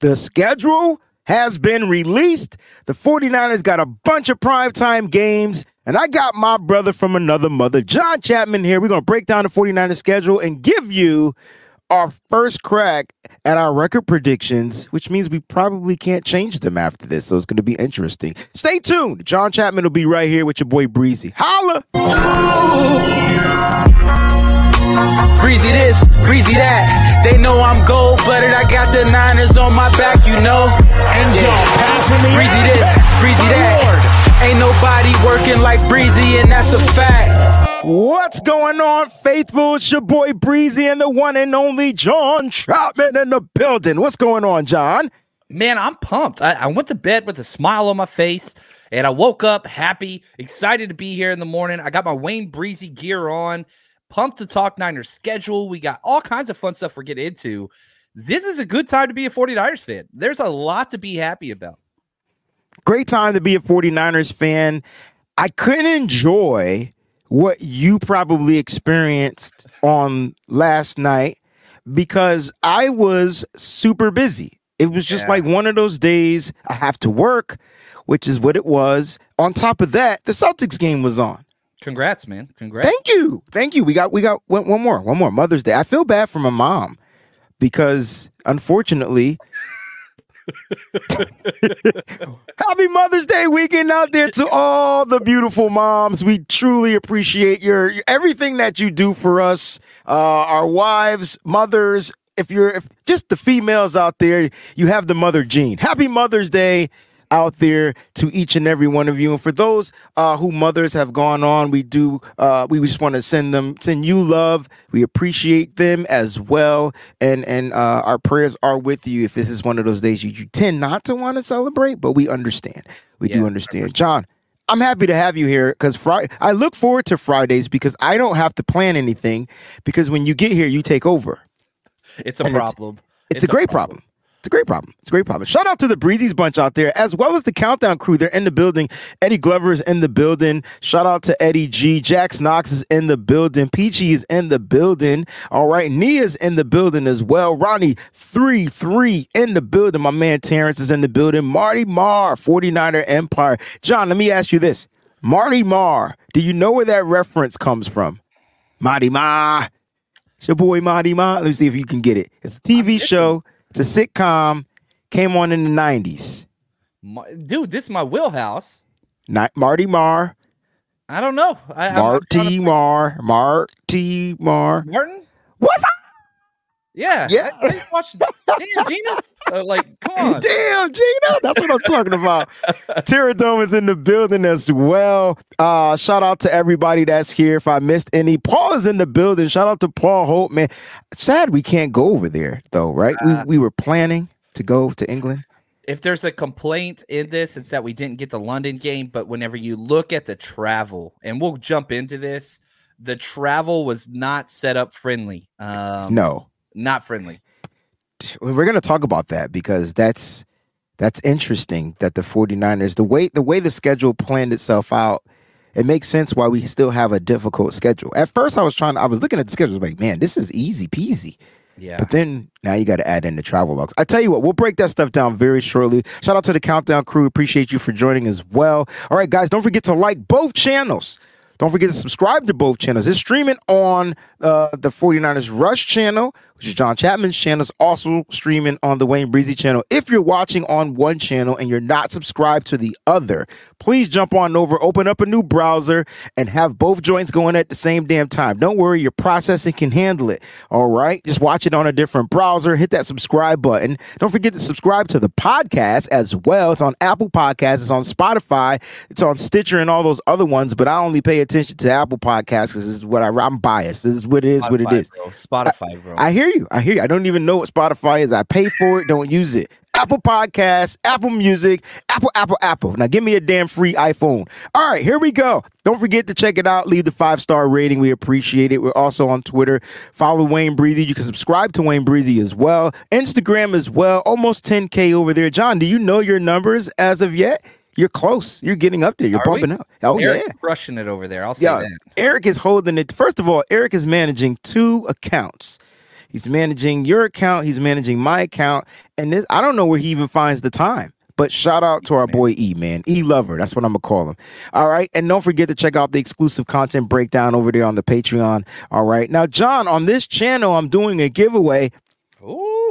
The schedule has been released. The 49ers got a bunch of primetime games. And I got my brother from another mother, John Chapman, here. We're going to break down the 49ers schedule and give you our first crack at our record predictions, which means we probably can't change them after this. So it's going to be interesting. Stay tuned. John Chapman will be right here with your boy Breezy. Holla! Breezy this, breezy that. They know I'm gold blooded. I got the Niners on my back, you know. End zone, passing the Breezy this, breezy that. Ain't nobody working like breezy, and that's a fact. What's going on, faithful? It's your boy Breezy and the one and only John Troutman in the building. What's going on, John? Man, I'm pumped. I, I went to bed with a smile on my face and I woke up happy, excited to be here in the morning. I got my Wayne Breezy gear on, pumped to talk Niners schedule. We got all kinds of fun stuff we're getting into. This is a good time to be a 49ers fan. There's a lot to be happy about. Great time to be a 49ers fan. I couldn't enjoy what you probably experienced on last night because I was super busy. It was just Yeah. like one of those days I have to work, which is what it was. On top of that, the Celtics game was on. Congrats, man. Congrats. Thank you. Thank you. We got we got one, one more. One more. Mother's Day. I feel bad for my mom because unfortunately Happy Mother's Day weekend out there to all the beautiful moms. We truly appreciate your everything that you do for us, uh, our wives, mothers. If you're if just the females out there, you have the mother gene. Happy Mother's Day out there to each and every one of you. And for those uh, who mothers have gone on, we do uh, we just want to send them send you love. We appreciate them as well, and and uh, our prayers are with you. If this is one of those days you, you tend not to want to celebrate, but we understand. We do understand, John. I'm happy to have you here because Friday. I look forward to Fridays because I don't have to plan anything. Because when you get here, you take over. It's a And it's- problem. It's, a great problem. It's a great problem. It's a great problem. Shout out to the Breezy's bunch out there, as well as the Countdown crew. They're in the building. Eddie Glover is in the building. Shout out to Eddie G. Jax Knox is in the building. Peachy is in the building. All right. Nia's in the building as well. Ronnie 3 3 in the building. My man Terrence is in the building. Marty Marr, 49er Empire. John, let me ask you this. Marty Marr, do you know where that reference comes from? Marty Marr. It's your boy Marty Ma. Let me see if you can get it. It's a TV show. It's a sitcom. Came on in the nineties. Dude, this is my wheelhouse. Ni- Marty Marr, I don't know. I, Marty Marr, Marty Marr. Martin? What's up? Yeah. Yeah. I, I watched. Damn, Gina. Uh, like, come on. Damn, Gina. That's what I'm talking about. Terradome is in the building as well. Uh, shout out to everybody that's here. If I missed any, Paul is in the building. Shout out to Paul Hope, man. Sad we can't go over there though, right? Uh, we we were planning to go to England. if there's a complaint in this, it's that we didn't get the London game. But whenever you look at the travel, and we'll jump into this, the travel was not set up friendly. Um, No. Not friendly. we're going to talk about that because that's that's interesting that the 49ers the way the way the schedule planned itself out it makes sense why we still have a difficult schedule at first i was trying i was looking at the schedule I was like man this is easy peasy Yeah. but then now you got to add in the travel logs. I tell you what, we'll break that stuff down very shortly. Shout out to the Countdown crew. Appreciate you for joining as well. All right, guys, don't forget to like both channels. Don't forget to subscribe to both channels. It's streaming on uh, the 49ers Rush channel, which is John Chapman's channel. It's also streaming on the Wayne Breezy channel. If you're watching on one channel and you're not subscribed to the other, please jump on over, open up a new browser, and have both joints going at the same damn time. Don't worry, your processing can handle it. All right. Just watch it on a different browser. Hit that subscribe button. Don't forget to subscribe to the podcast as well. It's on Apple Podcasts, it's on Spotify, it's on Stitcher, and all those other ones. But I only pay attention to Apple Podcasts because this is what I, I'm biased. This is what it is, what it is. Spotify. Bro. Spotify, bro. I hear you. I hear you. I don't even know what Spotify is. I pay for it, don't use it. Apple Podcasts, Apple Music, Apple, Apple, Apple. Now give me a damn free iPhone. All right, here we go. Don't forget to check it out. Leave the five star rating. We appreciate it. We're also on Twitter. Follow Wayne Breezy. You can subscribe to Wayne Breezy as well. Instagram as well. Almost 10K over there. John, do you know your numbers as of yet? You're close. You're getting up there. You're Are we? bumping up. Oh, Eric's yeah. crushing it over there. I'll say Yeah, that. Eric is holding it. First of all, Eric is managing two accounts. He's managing your account. He's managing my account. And this, I don't know where he even finds the time. But shout out to our boy E, man. E Lover. That's what I'm going to call him. All right. And don't forget to check out the exclusive content breakdown over there on the Patreon. All right. Now, John, on this channel, I'm doing a giveaway.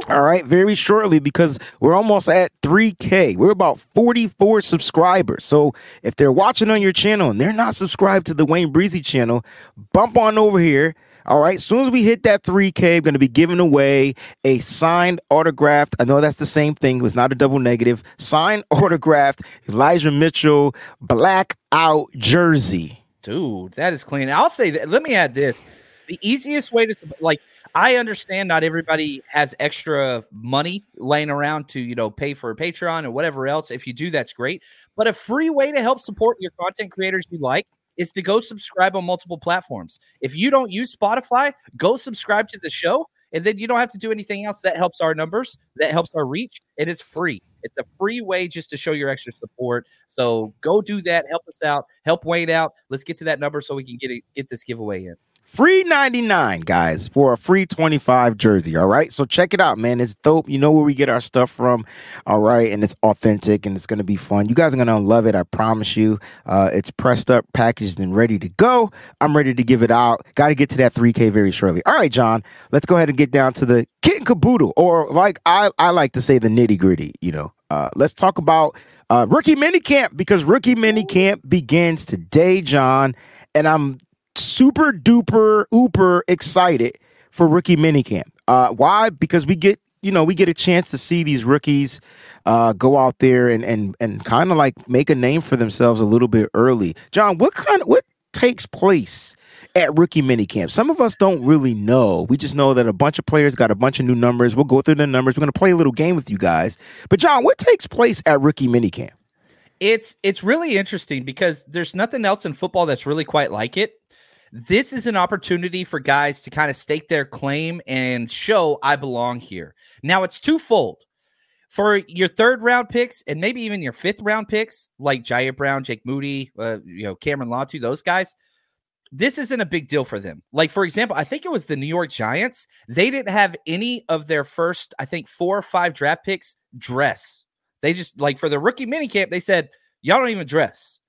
All right, very shortly because we're almost at 3K. We're about 44 subscribers. So if they're watching on your channel and they're not subscribed to the Wayne Breezy channel, bump on over here. All right, as soon as we hit that 3K, I'm going to be giving away a signed, autographed. I know that's the same thing. It was not a double negative. Signed, autographed Elijah Mitchell blackout jersey. Dude, that is clean. I'll say that. Let me add this. The easiest way to, like, I understand not everybody has extra money laying around to, you know, pay for a Patreon or whatever else. If you do, that's great. But a free way to help support your content creators you like is to go subscribe on multiple platforms. If you don't use Spotify, go subscribe to the show. And then you don't have to do anything else. That helps our numbers, that helps our reach, it's free. It's a free way just to show your extra support. So go do that. Help us out. Help Wayne out. Let's get to that number so we can get it, get this giveaway in. Free 99, guys, for a free 25 jersey. All right. So check it out, man. It's dope. You know where we get our stuff from. All right. And it's authentic and it's going to be fun. You guys are going to love it. I promise you. Uh, it's pressed up, packaged, and ready to go. I'm ready to give it out. Got to get to that 3K very shortly. All right, John. Let's go ahead and get down to the kit and caboodle, or like I, I like to say, the nitty gritty, you know. Uh, let's talk about uh, rookie minicamp because rookie minicamp begins today, John. And I'm super duper ooper excited for rookie minicamp. Uh, why? Because we get you know we get a chance to see these rookies uh, go out there and and and kind of like make a name for themselves a little bit early. John, what kind of what takes place? At rookie minicamp, some of us don't really know. We just know that a bunch of players got a bunch of new numbers. We'll go through the numbers. We're going to play a little game with you guys. But John, what takes place at rookie minicamp? It's it's really interesting because there's nothing else in football that's really quite like it this is an opportunity for guys to kind of stake their claim and show I belong here. Now it's twofold. For your third round picks and maybe even your fifth round picks, like Ji'Ayir Brown, Jake Moody, uh, you know, Cameron Latu, those guys, this isn't a big deal for them. Like, for example, I think it was the New York Giants. They didn't have any of their first, I think, four or five draft picks dress. They just, like, for the rookie minicamp, they said, y'all don't even dress.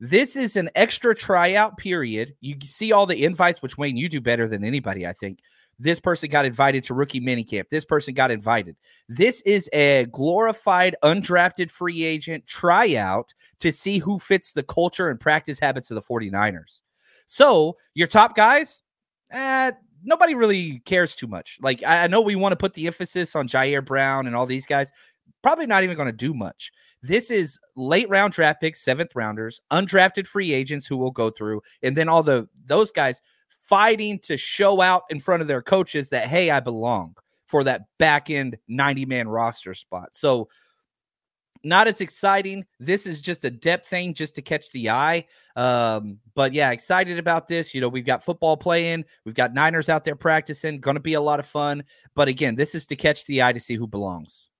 This is an extra tryout period. You see all the invites, which Wayne, you do better than anybody, I think. This person got invited to rookie minicamp. This person got invited. This is a glorified undrafted free agent tryout to see who fits the culture and practice habits of the 49ers. So, your top guys, eh, nobody really cares too much. Like, I know we want to put the emphasis on Ji'Ayir Brown and all these guys probably not even going to do much. This is late round draft picks, seventh rounders, undrafted free agents who will go through, and then all the those guys fighting to show out in front of their coaches that hey, I belong for that back end 90 man roster spot. So not as exciting. This is just a depth thing just to catch the eye. Um, but yeah, excited about this. You know, we've got football playing, we've got Niners out there practicing, going to be a lot of fun. But again, this is to catch the eye to see who belongs.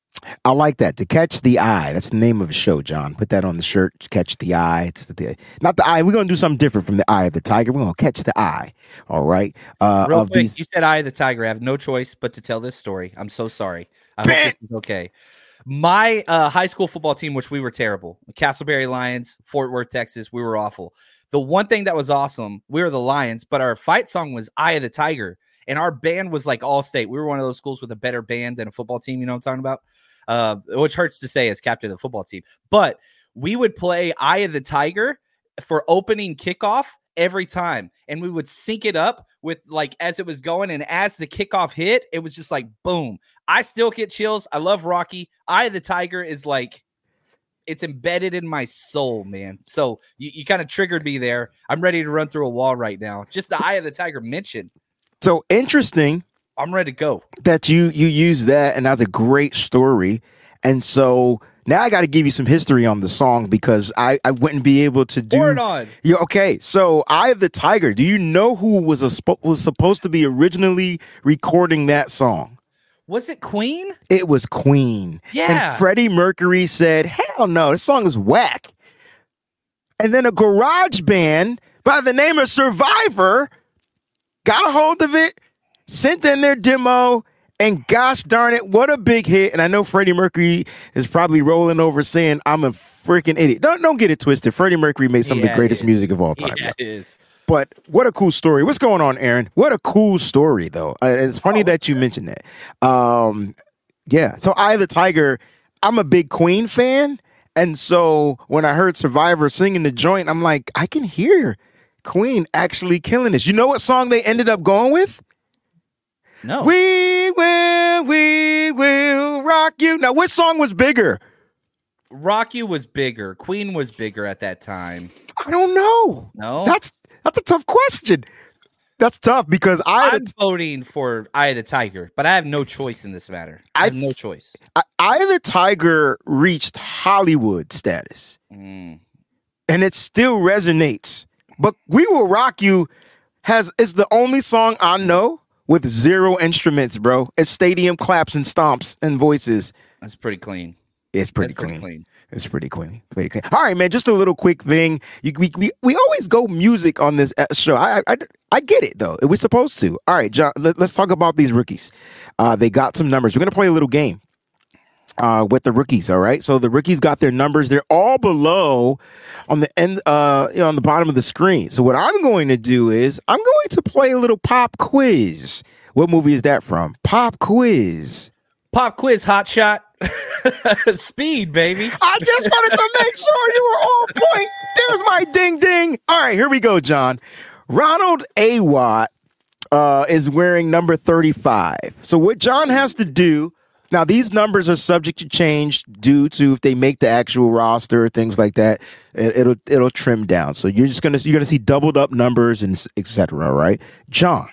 I like that. To catch the eye. That's the name of the show, John. Put that on the shirt. Catch the eye. It's the, not the eye. We're gonna do something different from the eye of the tiger. We're gonna catch the eye. All right. Uh, Real quick, these... you said eye of the tiger. I have no choice but to tell this story. I'm so sorry. I hope this is okay. My uh, high school football team, which we were terrible, Castleberry Lions, Fort Worth, Texas. We were awful. The one thing that was awesome, we were the Lions, but our fight song was "Eye of the Tiger," and our band was like all state. We were one of those schools with a better band than a football team. You know what I'm talking about? Uh, which hurts to say as captain of the football team. But we would play Eye of the Tiger for opening kickoff every time. And we would sync it up with like as it was going. And as the kickoff hit, it was just like boom. I still get chills. I love Rocky. Eye of the Tiger is like it's embedded in my soul, man. So you, you kind of triggered me there. I'm ready to run through a wall right now. Just the Eye of the Tiger mentioned. So interesting I'm ready to go. That you you use that, and that's a great story. And so now I got to give you some history on the song because I, I wouldn't be able to do. Pour it on. Yeah, okay. So "Eye of the Tiger." Do you know who was a was supposed to be originally recording that song? Was it Queen? It was Queen. Yeah. And Freddie Mercury said, "Hell no, this song is whack." And then a garage band by the name of Survivor got a hold of it sent in their demo, and gosh darn it, what a big hit! And I know Freddie Mercury is probably rolling over saying, "I'm a freaking idiot." Don't don't get it twisted. Freddie Mercury made some of the greatest music of all time. Yeah, it is. But what a cool story. What's going on, Aaron? What a cool story, though. Uh, it's funny that you mentioned that. Um, yeah. So I the Tiger, I'm a big Queen fan. And so when I heard Survivor singing the joint, I'm like, I can hear Queen actually killing this. You know what song they ended up going with? No. We will, we will rock you. Now, which song was bigger? Rock You was bigger. Queen was bigger at that time. I don't know. No. That's that's a tough question. That's tough because I I'm voting for Eye of the Tiger, but I have no choice in this matter. I I have no choice. I, Eye of the Tiger reached Hollywood status, Mm. and it still resonates. But "We Will Rock You" has is the only song I know with zero instruments, bro. It's stadium claps and stomps and voices. That's pretty clean. It's pretty That's pretty clean. clean. It's pretty clean. Pretty clean. All right, man. Just a little quick thing. You, we, we we always go music on this uh, show. I, I I get it though. We're supposed to. All right, John. Let, us talk about these rookies. Uh, they got some numbers. We're gonna play a little game. Uh, with the rookies, all right. So the rookies got their numbers. They're all below on the end, uh, you know, on the bottom of the screen. So what I'm going to do is I'm going to play a little pop quiz. What movie is that from? Pop quiz. Pop quiz, hot shot. Speed, baby. I just wanted to make sure you were on point. There's my ding ding. All right, here we go, John. Ronald A. Watt uh, is wearing number 35. So, what John has to do now, these numbers are subject to change due to if they make the actual roster, or things like that. It, it'll it'll trim down. So you're just gonna you're gonna see doubled up numbers and etc. Right, John.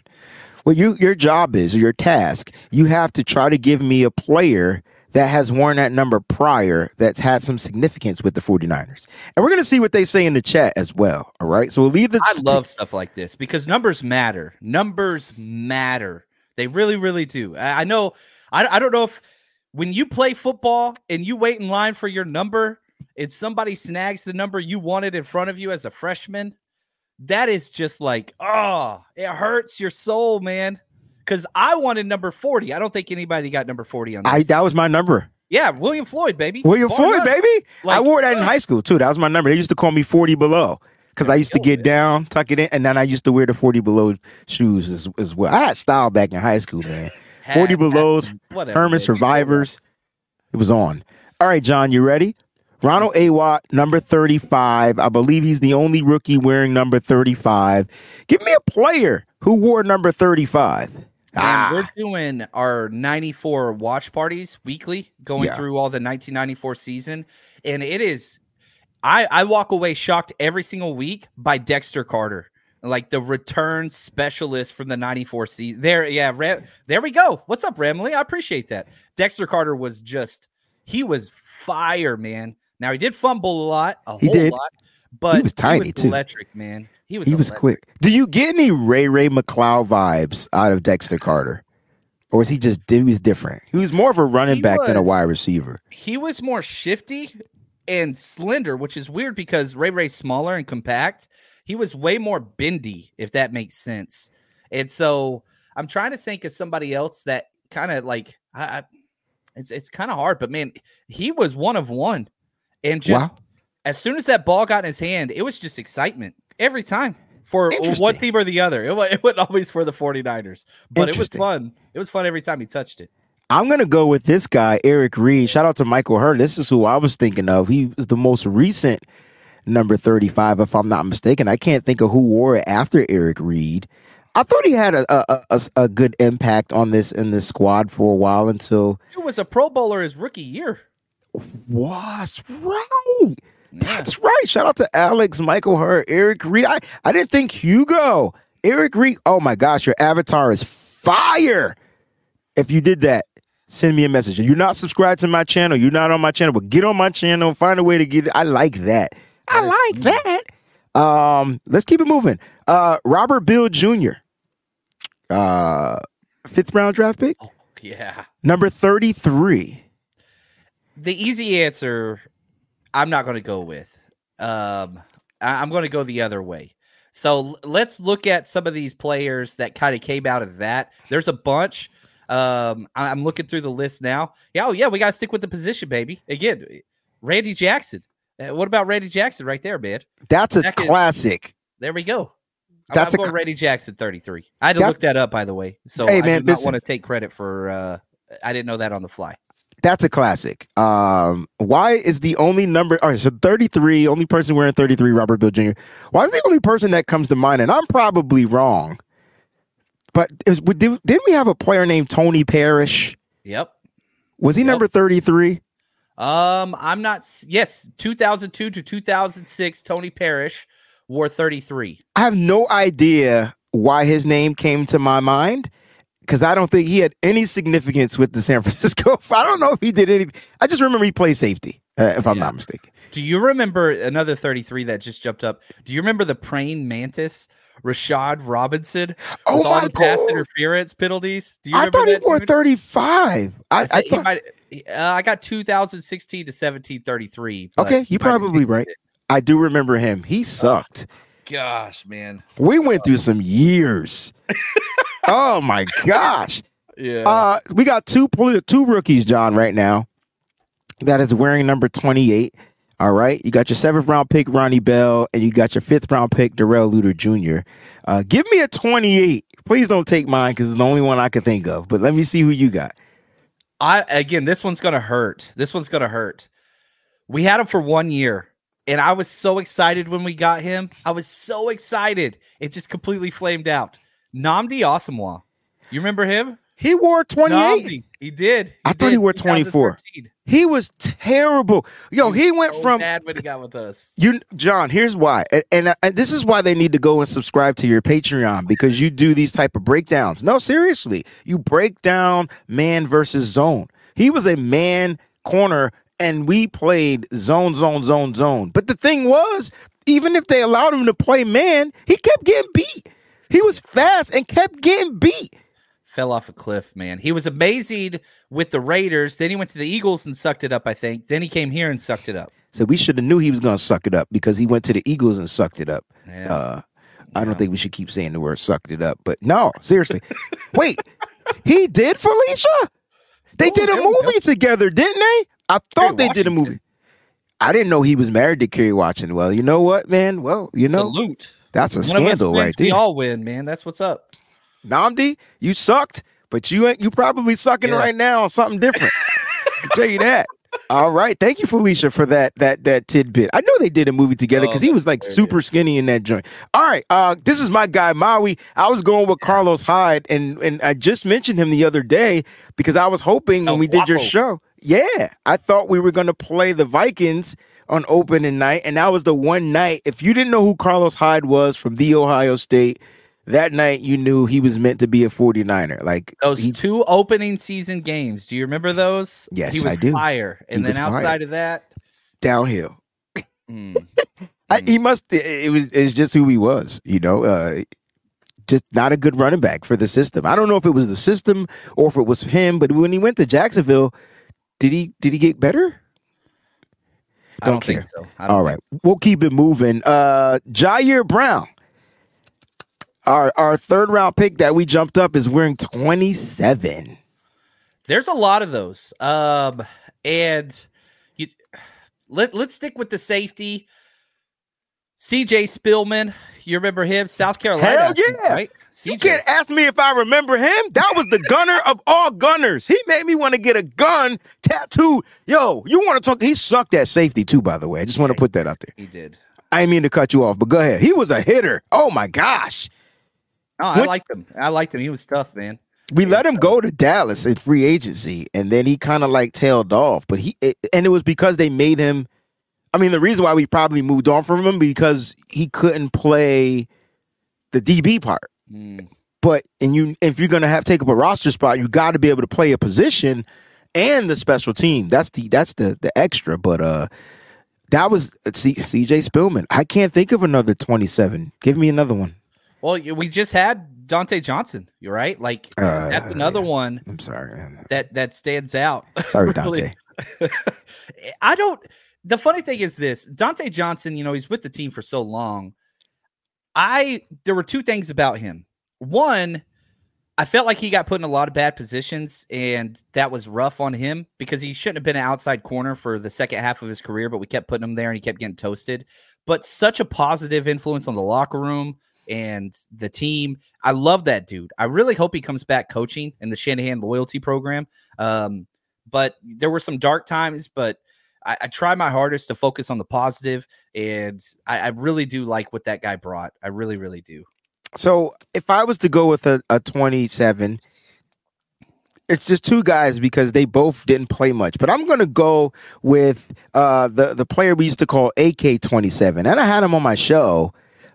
Well, you your job is or your task. You have to try to give me a player that has worn that number prior that's had some significance with the 49ers. And we're going to see what they say in the chat as well. All right. So we'll leave the. I love stuff like this because numbers matter. Numbers matter. They really, really do. I, I know. I, I don't know if when you play football and you wait in line for your number and somebody snags the number you wanted in front of you as a freshman, that is just like, oh, it hurts your soul, man. Because I wanted number 40. I don't think anybody got number 40 on this. I, that was my number. yeah, William Floyd, baby. William Bar Floyd, none. baby. I wore that in high school too. That was my number. They used to call me 40 below because I used to get down, tuck it in, and then I used to wear the 40 below shoes as, as well. I had style back in high school, man. 40 belows, whatever, Herman baby. Survivors. It was on. All right, John, you ready? Ronald A. Watt, number 35. I believe he's the only rookie wearing number 35. Give me a player who wore number 35. And Ah. we're doing our 94 watch parties weekly, going Yeah. through all the 1994 season. And it is, I, I walk away shocked every single week by Dexter Carter, like the return specialist from the 94 season. There, yeah, Ram, there we go. What's up, Ramley? I appreciate that. Dexter Carter was just, he was fire, man. Now, he did fumble a lot, a He whole did. lot, but he was tiny, too. electric, man. He was He was quick. Do you get any Ray Ray McCloud vibes out of Dexter Carter? Or was he just he was different? He was more of a running He back than a wide receiver. he was more shifty and slender, which is weird because Ray Ray's smaller and compact. He was way more bendy, if that makes sense. And so I'm trying to think of somebody else that kind of like I, I it's it's kind of hard, but man, he was one of one. And just Wow. as soon as that ball got in his hand, it was just excitement every time for one team or the other. It, it wasn't always for the 49ers, but it was fun. It was fun every time he touched it. I'm gonna go with this guy, Eric Reid. Shout out to Michael Hurd. This is who I was thinking of. He was the most recent number 35, if I'm not mistaken. I can't think of who wore it after Eric Reid. I thought he had a a, a, a good impact on this in this squad for a while until He was a Pro Bowler his rookie year. was right. That's right. Shout out to Alex, Michael Hurt, Eric Reid. I, I didn't think Hugo. Eric Reid. Oh my gosh, your avatar is fire. If you did that, send me a message. If you're not subscribed to my channel, you're not on my channel, but get on my channel, find a way to get it. I like that. I like that. Um, let's keep it moving. Uh Robert Beal Jr. Uh fifth round draft pick, Yeah. number 33. The easy answer, I'm not going to go with. Um, I, am going to go the other way. So l- let's look at some of these players that kind of came out of that. There's a bunch. Um, I- I'm looking through the list now. Yeah, oh yeah, we gotta stick with the position, baby. Again, Randy Jackson. Uh, what about Randy Jackson right there, man? That's a classic. There we go. That's I'm a cl- Randy Jackson 33. I had to That- look that up, by the way. So Hey, I man, do not want to take credit for. Uh, I didn't know that on the fly. That's a classic. Um, why is the only number? All right, so 33, only person wearing 33, Robert Beal Jr. Why is the only person that comes to mind? And I'm probably wrong, but is, did, didn't we have a player named Tony Parrish? Yep. Was he Yep. number 33? Um, I'm not. Yes, 2002 to 2006. Tony Parrish wore 33. I have no idea why his name came to my mind because I don't think he had any significance with the San Francisco. I don't know if he did any. I just remember he played safety, uh, if I'm not mistaken. Do you remember another 33 that just jumped up? Do you remember the praying mantis, Rashard Robinson? Oh with all my the pass interference penalties. Do you I remember thought he wore dude? 35. I, I I, thought, might, uh, I got 2016 to 1733. but Okay, you might have probably right. it. I do remember him. He sucked. Gosh, man. We went through some years. oh my gosh. Yeah. Uh, we got two two rookies, John, right now. That is wearing number twenty eight. All right, you got your seventh round pick Ronnie Bell, and you got your fifth round pick Darrell Luter Jr. Uh, give me a twenty eight. Please don't take mine because it's the only one I could think of. But let me see who you got. I again, this one's gonna hurt. This one's gonna hurt. We had him for one year, and I was so excited when we got him. I was so excited. It just completely flamed out. Nnamdi Asomugha. You remember him? He wore twenty eight. Nnamdi. He did. I thought he did, wore 24. He was terrible. Yo, he went So from bad when he got with us. You, John. Here's why, and, and uh, and this is why they need to go and subscribe to your Patreon because you do these type of breakdowns. No, seriously, you break down man versus zone. He was a man corner, and we played zone, zone, zone, zone. But the thing was, even if they allowed him to play man, he kept getting beat. He was fast and kept getting beat. Fell off a cliff, man. He was amazing with the Raiders. Then he went to the Eagles and sucked it up, I think. Then he came here and sucked it up. So we should have knew he was going to suck it up because he went to the Eagles and sucked it up. Yeah. Uh, I don't think we should keep saying the word sucked it up, but no, seriously. Wait, he did Felicia? They Oh, did a there we go. movie together, didn't they? I thought they did a movie. I didn't know he was married to Kerry Washington. Well, you know what, man? Well, you know, Salute. that's a One scandal right there. We all win, man. That's what's up. Nnamdi, you sucked, but you ain't you probably sucking Yeah. right now on something different. I can tell you that. All right, thank you, Felicia, for that that that tidbit. I know they did a movie together because Oh, he was like super skinny in that joint. All right, uh, this is my guy Maui. I was going with Carlos Hyde, and and I just mentioned him the other day because I was hoping when El we did your show. Yeah, I thought we were going to play the Vikings on opening night, and that was the one night. If you didn't know who Carlos Hyde was from the Ohio State, that night you knew he was meant to be a 49er. Like Those he, two opening season games. Do you remember those? Yes, he was I do. Fire, and He then outside of that, downhill. mm, I, he must. It was. It's just who he was. You know. Uh, just not a good running back for the system. I don't know if it was the system or if it was him. But when he went to Jacksonville, did he did he get better? I don't Don't think care. so. Don't All right, we'll keep it moving. Uh, Ji'Ayir Brown, our our third round pick that we jumped up is wearing twenty seven. There's a lot of those. Um, and you let let's stick with the safety. CJ Spillman, you remember him? South Carolina. Hell yeah. right? You CJ. can't ask me if I remember him. That was the gunner of all gunners. He made me want to get a gun tattoo. Yo, you want to talk? He sucked at safety too, by the way. I just want to put that out there. He did. I didn't mean to cut you off, but go ahead. He was a hitter. Oh my gosh. Oh, I What- liked him. I liked him. He was tough, man. We let him go to Dallas in free agency, and then he kind of like tailed off. But he, it, and it was because they made him. I mean, the reason why we probably moved on from him because he couldn't play the DB part. Mm. But and you, if you're gonna have take up a roster spot, you got to be able to play a position and the special team. That's the that's the the extra. But uh, that was C, CJ Spillman. I can't think of another 27. Give me another one. Well, we just had Dontae Johnson. You're right. Like Uh, that's another one I'm sorry. that that stands out. Sorry, Dontae. I don't. The funny thing is this: Dontae Johnson. You know, he's with the team for so long. I there were two things about him. One, I felt like he got put in a lot of bad positions, and that was rough on him because he shouldn't have been an outside corner for the second half of his career, but we kept putting him there and he kept getting toasted. But such a positive influence on the locker room and the team. I love that dude. I really hope he comes back coaching in the Shanahan loyalty program. Um, but there were some dark times, but I, I try my hardest to focus on the positive, and I, I really do like what that guy brought. I really, really do. So if I was to go with a, a 27, it's just two guys because they both didn't play much. But I'm gonna go with uh, the the player we used to call AK27, and I had him on my show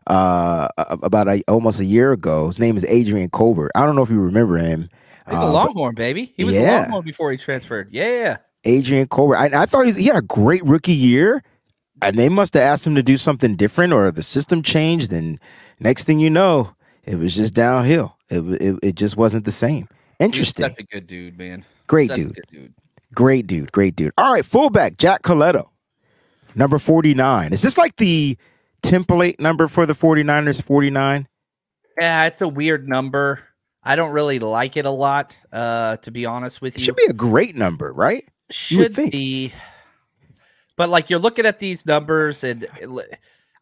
uh, about a, almost a year ago. His name is Adrian Colbert. I don't know if you remember him. He's a Uh, but Longhorn, baby. He was a. Longhorn before he transferred. Yeah. Adrian Colbert. I, I thought he, was, he had a great rookie year, and they must have asked him to do something different, or the system changed, and next thing you know, it was just downhill. It it, it just wasn't the same. He's Interesting. such a good dude, man. Great dude. dude. Great dude. Great dude. All right, fullback Jack Colletto, number 49. Is this like the template number for the 49ers 49? Yeah, it's a weird number. I don't really like it a lot, uh, to be honest with It you. should be a great number, right? should be. But like you're looking at these numbers, and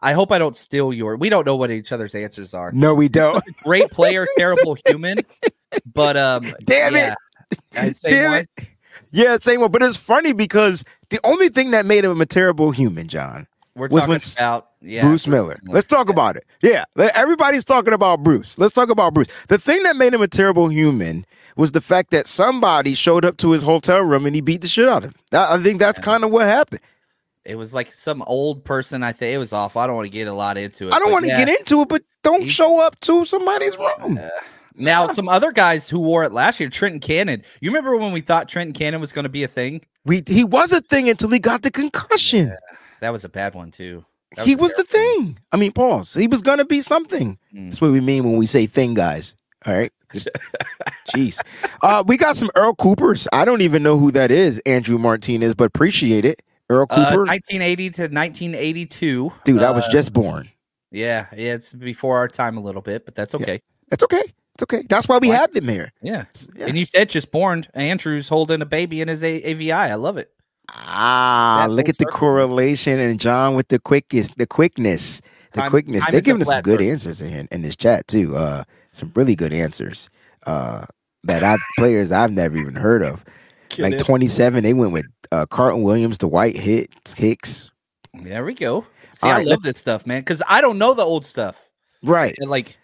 I hope I don't steal your. We don't know what each other's answers are. No, we don't. Great player, terrible human. But um, Damn it. yeah, I'd say Damn one. it. Yeah, same one. But it's funny because the only thing that made him a terrible human, John, We're was talking when about yeah, Bruce Miller. Let's talk about it. Yeah, everybody's talking about Bruce. Let's talk about Bruce. The thing that made him a terrible human was the fact that somebody showed up to his hotel room and he beat the shit out of him. I think that's kind of what happened. It was like some old person. I think it was awful. I don't want to get a lot into it. I don't want to yeah. get into it, but don't He- show up to somebody's room. Now, some other guys who wore it last year, Trenton Cannon. You remember when we thought Trenton Cannon was going to be a thing? We he was a thing until he got the concussion. That was a bad one too. That he a was the thing. I mean, pause. He was gonna be something. Mm. That's what we mean when we say thing, guys. All right. Just- Jeez. Uh, we got some Earl Coopers. I don't even know who that is, Andrew Martinez, but appreciate it. Earl Uh, Cooper. 1980 to 1982. Dude, I was Uh, just born. Yeah, yeah, it's before our time a little bit, but that's okay. That's okay. It's okay. That's why we Why? have them here. Yeah. Yeah. And you said just born. Andrew's holding a baby in his a- AVI. I love it. Ah, That look at the correlation and John with the quickest, the quickness, the Time- quickness. time They're giving us some good circle. answers in, here- in this chat too. Uh, some really good answers. Uh, that I players I've never even heard of. like 27, they went with uh, Carlton Williams, the White Hits, Hicks. There we go. See, I love this stuff, man, because I don't know the old stuff. Right. And like,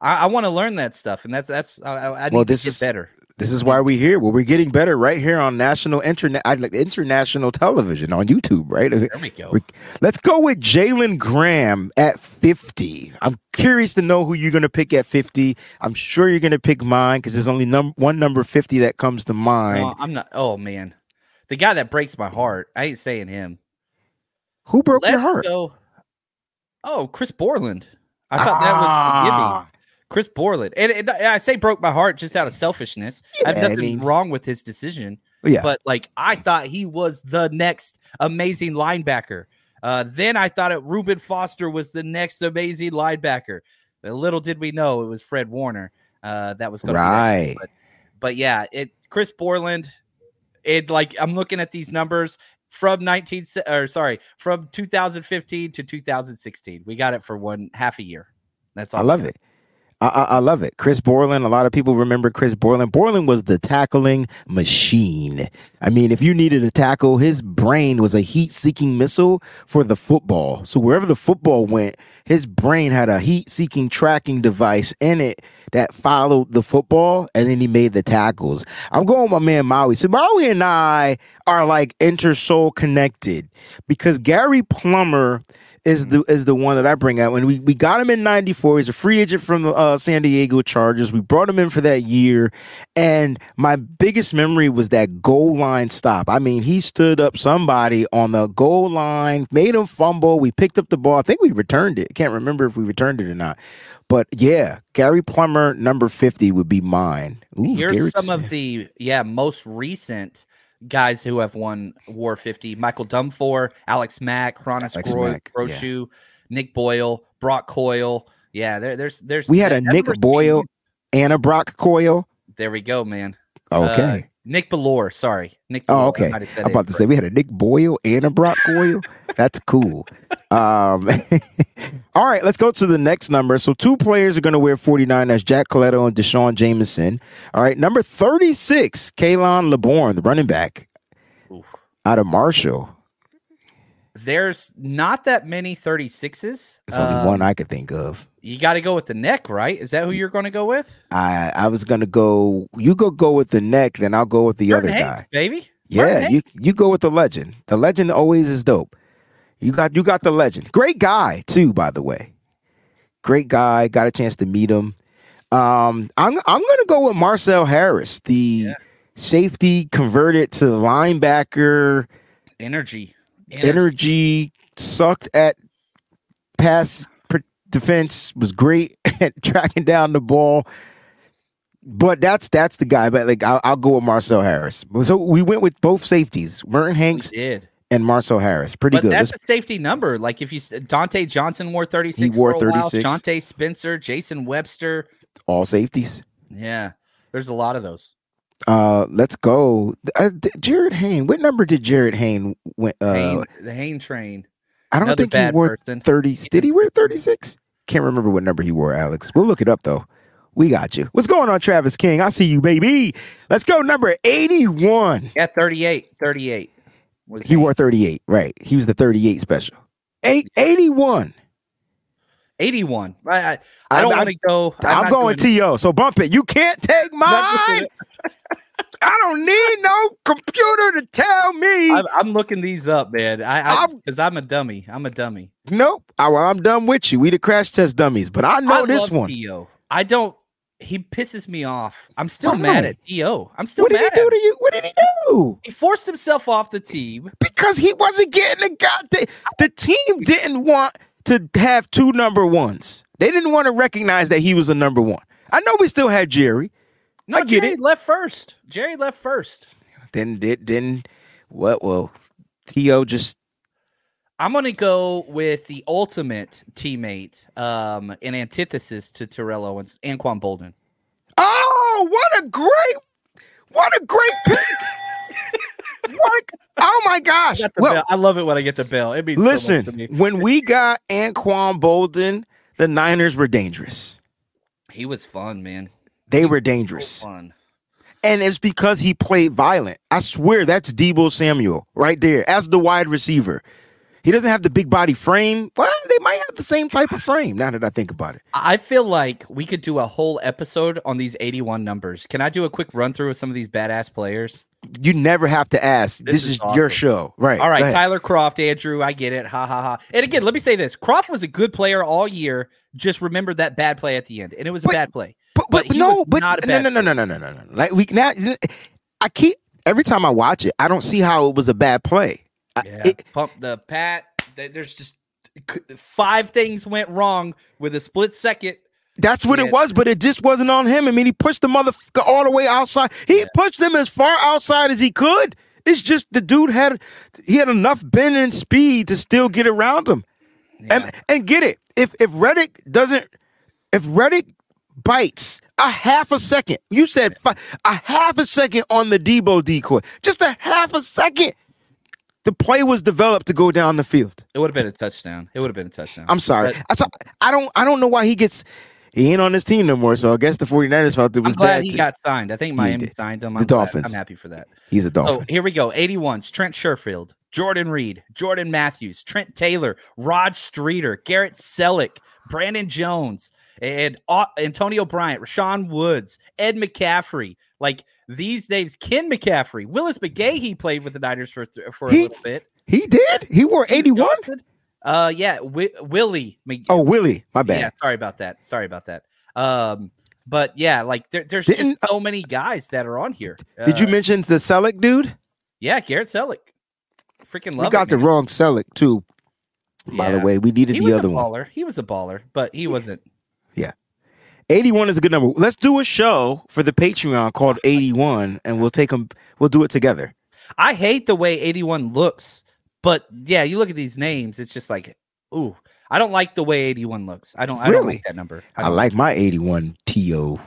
I, I want to learn that stuff, and that's that's I, I need Well, to this get is- better. This is why we're here. Well, we're getting better right here on national internet, like international television on YouTube, right? There we go. We- Let's go with Jalen Graham at 50. I'm curious to know who you're going to pick at 50. I'm sure you're going to pick mine because there's only num- one number 50 that comes to mind. No, I'm not. Oh man, the guy that breaks my heart. I ain't saying him. who broke Let's your heart? go. Oh, Chris Borland. I thought that was Ah. giving. Chris Borland, and, and I say broke my heart just out of selfishness. I have Yeah, I nothing mean- wrong with his decision, Yeah. but like I thought he was the next amazing linebacker. Uh, then I thought it Reuben Foster was the next amazing linebacker. But little did we know it was Fred Warner. Uh, that was going Right. But, but yeah, it Chris Borland. It like I'm looking at these numbers from 19 or sorry from 2015 to 2016. We got it for one half a year. That's all. I love it. I, I, love it. Chris Borland. A lot of people remember Chris Borland. Borland was the tackling machine. I mean, if you needed a tackle, his brain was a heat-seeking missile for the football. So wherever the football went, his brain had a heat-seeking tracking device in it that followed the football, and then he made the tackles. I'm going with my man Maui. So Maui and I are like inter soul connected because Gary Plummer is the is the one that I bring out. When we, we got him in '94, he's a free agent from the uh, San Diego Chargers. We brought him in for that year, and my biggest memory was that goal line stop. I mean, he stood up somebody on the goal line, made him fumble. We picked up the ball. I think we returned it. Can't remember if we returned it or not. But yeah, Gary Plummer, number fifty, would be mine. Ooh, Here's Derek some of the yeah most recent guys who have won War 50: Michael Dumfor, Alex Mack, Hronis Alex Groy, Mack, yeah. Groshu, Nick Boyle, Brock Coyle. Yeah, there, there's there's We had a Nick Boyle and a Brock Coyle. There we go, man. Okay. Uh, Nick Bellore, sorry. Nick Oh, Bellore, I okay. might have said I'm about to say we had a Nick Boyle and a Brock Boyle. That's cool. Um, all right, let's go to the next number. So two players are going to wear 49. That's Jack Colletto and Deshaun Jameson. All right, number 36, Khalan Laborn, the running back Oof. out of Marshall. There's not that many 36s. It's only Um, one I could think of. You got to go with the neck, right? Is that who you're going to go with? I I was gonna go. You go go with the neck, then I'll go with the Martin other guy. baby. Yeah, you you go with the legend. The legend always is dope. You got you got the legend. Great guy too, by the way. Great guy. Got a chance to meet him. Um, I'm I'm gonna go with Marcel Harris, the Yeah. safety converted to linebacker. Energy. Energy sucked at pass defense. Was great at tracking down the ball. But that's that's the guy. But like I'll, I'll go with Marcel Harris. So we went with both safeties, Merton Hanks did. and Marcel Harris. Pretty But good. that's Let's- a safety number. Like if you Dontae Johnson wore 36 He wore while, 36. Shante Spencer, Jason Webster. all safeties. Yeah. There's a lot of those. Uh, let's go. Uh, Jarryd Hayne. What number did Jarryd Hayne? Win, uh, Hayne, the Hayne train. I don't another think he wore person. thirty. Did he wear thirty six? Can't remember what number he wore. Alex, we'll look it up though. We got you. What's going on, Travis King? I see you, baby. Let's go. Number eighty one. Yeah, 38. 38. Was He Hayne. wore thirty eight. Right. He was the thirty eight special. Eight, 81. 81. I, I, I don't want to go. I'm, not going to So bump it. You can't take mine. I don't need no computer to tell me. I'm, I'm looking these up, man. I I'm- because I'm, a dummy. I'm a dummy. nope. I, well, I'm done with you. We the crash test dummies, but I know I this love one. T.O. I don't. He pisses me off. I'm still Why? mad at T.O. I'm still mad. What did he do to you? What did he do? He forced himself off the team. Because he wasn't getting the goddamn. The team didn't want to have two number ones. They didn't want to recognize that he was a number one. I know we still had Jerry. No, I get Jerry it. left first. Jerry left first. Then did then what? Well, To just I'm gonna go with the ultimate teammate, um, in antithesis to Terrell Owens, Anquan Boldin. oh, what a great, what a great pick. what? Oh my gosh! Got the Well. I love it when I get the bell. It means so much to listen, me. when we got Anquan Boldin, the Niners were dangerous. He was fun, man. They He were was so dangerous. And it's because he played violent. I swear that's Deebo Samuel right there as the wide receiver. He doesn't have the big body frame. Well, they might have the same type of frame now that I think about it. I feel like we could do a whole episode on these 81 numbers. Can I do a quick run through of some of these badass players? You never have to ask. This, This is, is your show. Right. All go right, ahead. Tyler Kroft, Andrew, I get it. Ha ha ha. And again, let me say this: Kroft was a good player all year. Just remember that bad play at the end, and it was a But- bad play. But, but but, no, but no, no, no, no, no, no, no, no. Like we now, I keep every time I watch it, I don't see how it was a bad play. I- Yeah, it- pump the pat. There's just five things went wrong with a split second. That's what Yeah. it was, but it just wasn't on him. I mean, he pushed the motherfucker all the way outside. He pushed him as far outside as he could. It's just the dude had he had enough bend and speed to still get around him. And and get it. If if Reddick doesn't if Reddick bites a half a second, you said fi- a half a second on the Deebo decoy, just a half a second. The play was developed to go down the field. It would have been a touchdown. It would have been a touchdown. I'm sorry. But I, I don't I don't know why he gets he ain't on this team no more. So I guess the 49ers felt it I'm glad bad. he to- got signed. I think Miami signed him. I'm glad- Dolphins. I'm happy for that. He's a So dolphin. here we go. 81s, Trent Sherfield, Jordan Reed, Jordan Matthews, Trent Taylor, Rod Streater, Garrett Celek, Brandon Jones, and uh, Antonio Bryant, Rashaun Woods, Ed McCaffrey. Like these names, Ken McCaffrey, Willis McGahee played with the Niners for th- for a He- little bit. he did? He wore 81? Uh, yeah, Wi- Willie. Mc- Oh, Willie. My bad. yeah. Sorry about that. Sorry about that. Um, but yeah, like there, there's Didn't- just so many guys that are on here. Did you Uh, mention the Celek dude? Yeah, Garrett Celek. Freaking love We it, got the man. wrong Celek too. By the way, we needed He the other one. He was a baller, but he wasn't. 81 is a good number. Let's do a show for the Patreon called 81 and we'll take them we'll do it together. I hate the way 81 looks, but yeah, you look at these names, it's just like ooh, I don't like the way 81 looks. I don't. I don't Really? like that number. I don't like my 81 TO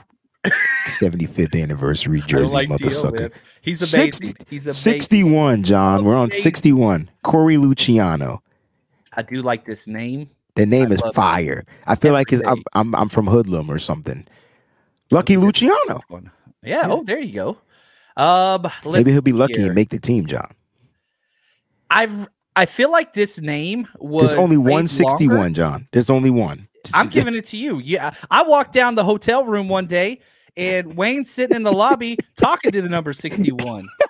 75th anniversary jersey, like mother Theo, sucker. man. He's amazing. Sixty- He's amazing. 61, John. We're on 61. Corey Luciano. I do like this name. The name I is love it. fire. I feel like it's, I'm, I'm I'm from Hoodlum or something. Lucky Luciano. One. Yeah. Oh, there you go. Um, Maybe he'll be lucky here. and make the team, John. I've. I feel like this name was. There's only 161, longer. John. There's only one. I'm giving it to you. Yeah, I walked down the hotel room one day, and Wayne's sitting in the lobby talking to the number 61.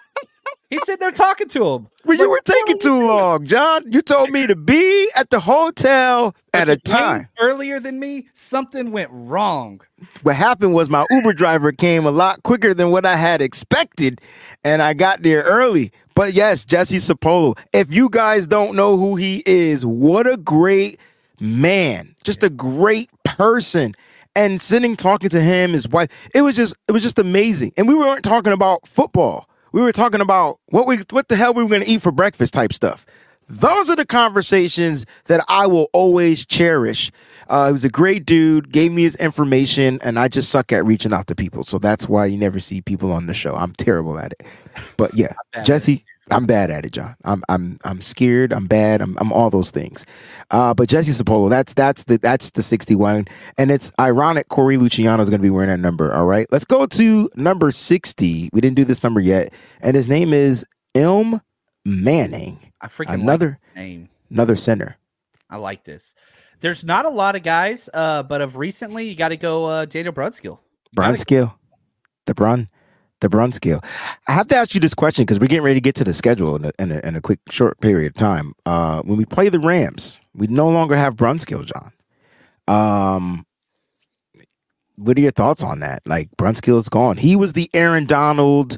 He's sitting there talking to him. Well, you were taking too long, John. You told me to be at the hotel at a time. earlier than me. Something went wrong. What happened was my Uber driver came a lot quicker than what I had expected, and I got there early. But yes, Jesse Sapolu. If you guys don't know who he is, what a great man. Just a great person. And sitting talking to him, his wife, it was just it was just amazing. And we weren't talking about football. We were talking about what we what the hell we were gonna eat for breakfast type stuff. Those are the conversations that I will always cherish. Uh, he was a great dude, gave me his information, and I just suck at reaching out to people. So that's why you never see people on the show. I'm terrible at it. But yeah, Jesse, I'm bad at it, John. I'm I'm I'm scared. I'm bad. I'm I'm all those things. Uh, but Jesse Sapolu, that's that's the that's the 61, and it's ironic. Corey Luciano is going to be wearing that number. All right, let's go to number 60. We didn't do this number yet, and his name is Ilm Manning, I freaking Another- like name. another center. I like this. There's not a lot of guys, uh, but of recently, you got to go uh, Daniel Brunskill. Brunskill, the Brun, the Brunskill. I have to ask you this question because we're getting ready to get to the schedule in a, in a, in a quick short period of time. Uh, when we play the Rams, we no longer have Brunskill, John. Um, what are your thoughts on that? Like Brunskill's gone. He was the Aaron Donald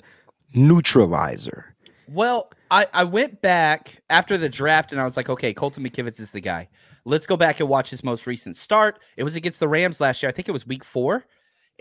neutralizer. Well, I, I went back after the draft and I was like, okay, Colton McKivitz is the guy. Let's go back and watch his most recent start. It was against the Rams last year. I think it was week four.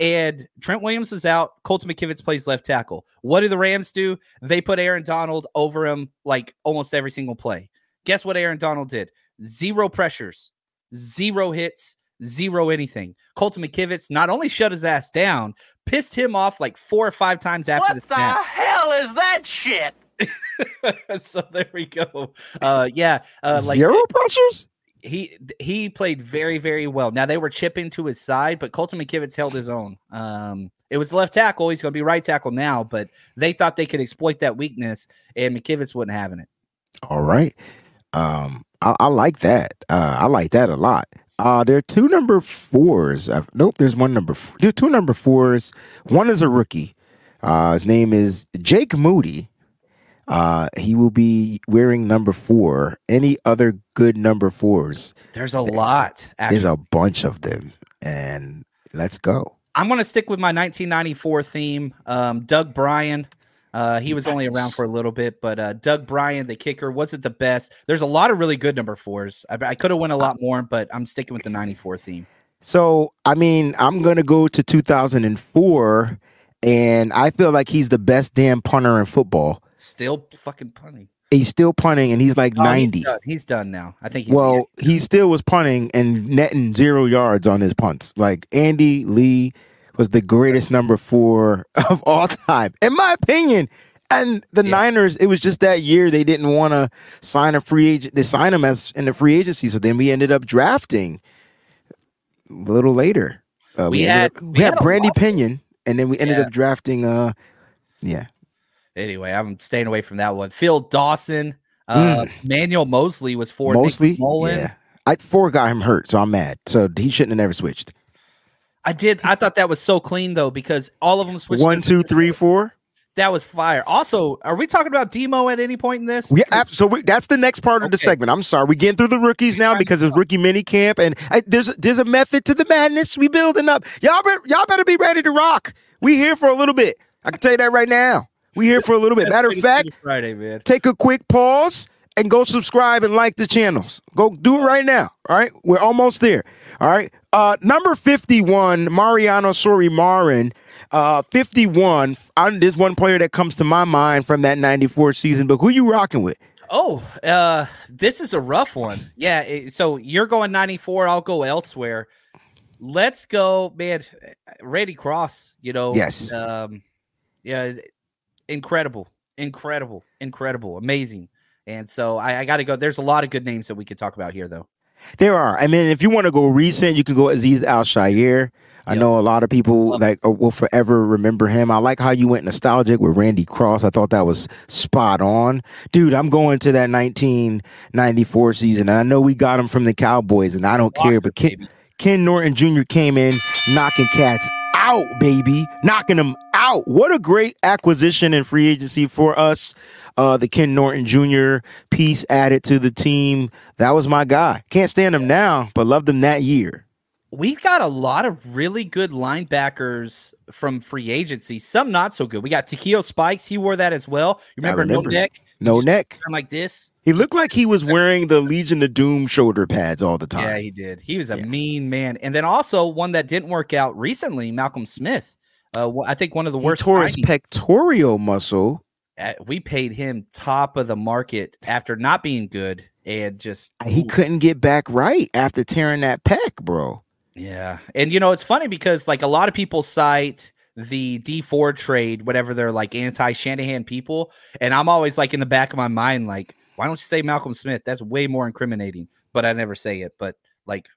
And Trent Williams is out. Colton McKivitz plays left tackle. What do the Rams do? They put Aaron Donald over him like almost every single play. Guess what Aaron Donald did? Zero pressures, zero hits, zero anything. Colton McKivitz not only shut his ass down, pissed him off like four or five times after what the snap. hell is that shit? so there we go. Uh, yeah, uh, like Zero pressures. He he played very very well. Now they were chipping to his side, but Colton McKivitz held his own. Um, it was left tackle. He's going to be right tackle now, but they thought they could exploit that weakness, and McKivitz wasn't having it. All right. Um, I, I like that. Uh, I like that a lot. Uh, there are two number fours. Uh, nope, there's one number. F- there are two number fours. One is a rookie. Uh, his name is Jake Moody. Uh, he will be wearing number four. Any other good number fours? There's a lot. There's a bunch of them, and let's go. I'm going to stick with my 1994 theme. Um, Doug Brien. Uh, he was only around for a little bit, but uh, Doug Brien, the kicker, wasn't the best. There's a lot of really good number fours. I, I could have won a lot more, but I'm sticking with the 94 theme. So, I mean, I'm going to go to 2004, and I feel like he's the best damn punter in football. Still fucking punting. He's still punting, and he's like Oh, 90. He's done. He's done now. I think. He's, well, he still was punting and netting zero yards on his punts. Like Andy Lee was the greatest number four of all time, in my opinion. And the Yeah. Niners, it was just that year they didn't want to sign a free agent. They signed him as in the free agency, so then we ended up drafting a little later. Uh, We ended had- up- we we had had Bradley. Pinion, and then we ended Yeah. up drafting. Uh, yeah, anyway, I'm staying away from that one. Phil Dawson, uh, Manuel Moseley was four. Mm. Mullen. Yeah, I four got him hurt, so I'm mad. So he shouldn't have never switched. I did. I thought that was so clean though because all of them switched. One, two, three, four. That was fire. Also, are we talking about Demo at any point in this? We ab- so we, that's the next part of the segment. I'm sorry, we getting through the rookies now because it's rookie mini camp, and I, there's there's a method to the madness. We building up. Y'all better, y'all better be ready to rock. We here for a little bit. I can tell you that right now. We here for a little bit. Matter of fact, Friday, man. take a quick pause and go subscribe and like the channels. Go do it right now. All right, we're almost there. All right, uh, number fifty-one, Mariano Sori Marin. Uh, fifty-one. I'm, there's one player that comes to my mind from that '94 season. But who you rocking with? Oh, uh, this is a rough one. Yeah. it- so you're going 94. I'll go elsewhere. Let's go, man. Randy Cross, you know. Yes. Um, yeah. Incredible. Incredible. Incredible. Amazing. And so I, I got to go. There's a lot of good names that we could talk about here, though. There are. I mean, if you want to go recent, you can go Azeez Al-Shaair. I Yep. know a lot of people Love like uh, will forever remember him. I like how you went nostalgic with Randy Cross. I thought that was spot on, dude. I'm going to that 1994 season, and I know we got him from the Cowboys, and I don't care. But Ken. Ken Norton Jr. came in knocking cats out, baby, knocking them out. What a great acquisition and free agency for us. Uh, the Ken Norton Jr. piece added to the team. That was my guy. Can't stand him now, but loved him that year. We've got a lot of really good linebackers from free agency. Some not so good. We got Takeo Spikes. He wore that as well. You remember, remember. no neck? No neck. like this. He looked like he was wearing the Legion of Doom shoulder pads all the time. Yeah, he did. He was a Yeah. mean man. And then also one that didn't work out recently, Malcolm Smith. Uh, I think one of the He worst. tore his pectoral muscle. Uh, we paid him top of the market after not being good and just He couldn't get back right after tearing that pec, bro. Yeah. And you know, it's funny because like a lot of people cite the Dee Ford trade, whatever they're like anti Shanahan people. And I'm always like in the back of my mind, like, why don't you say Malcolm Smith? That's way more incriminating. But I never say it. But like,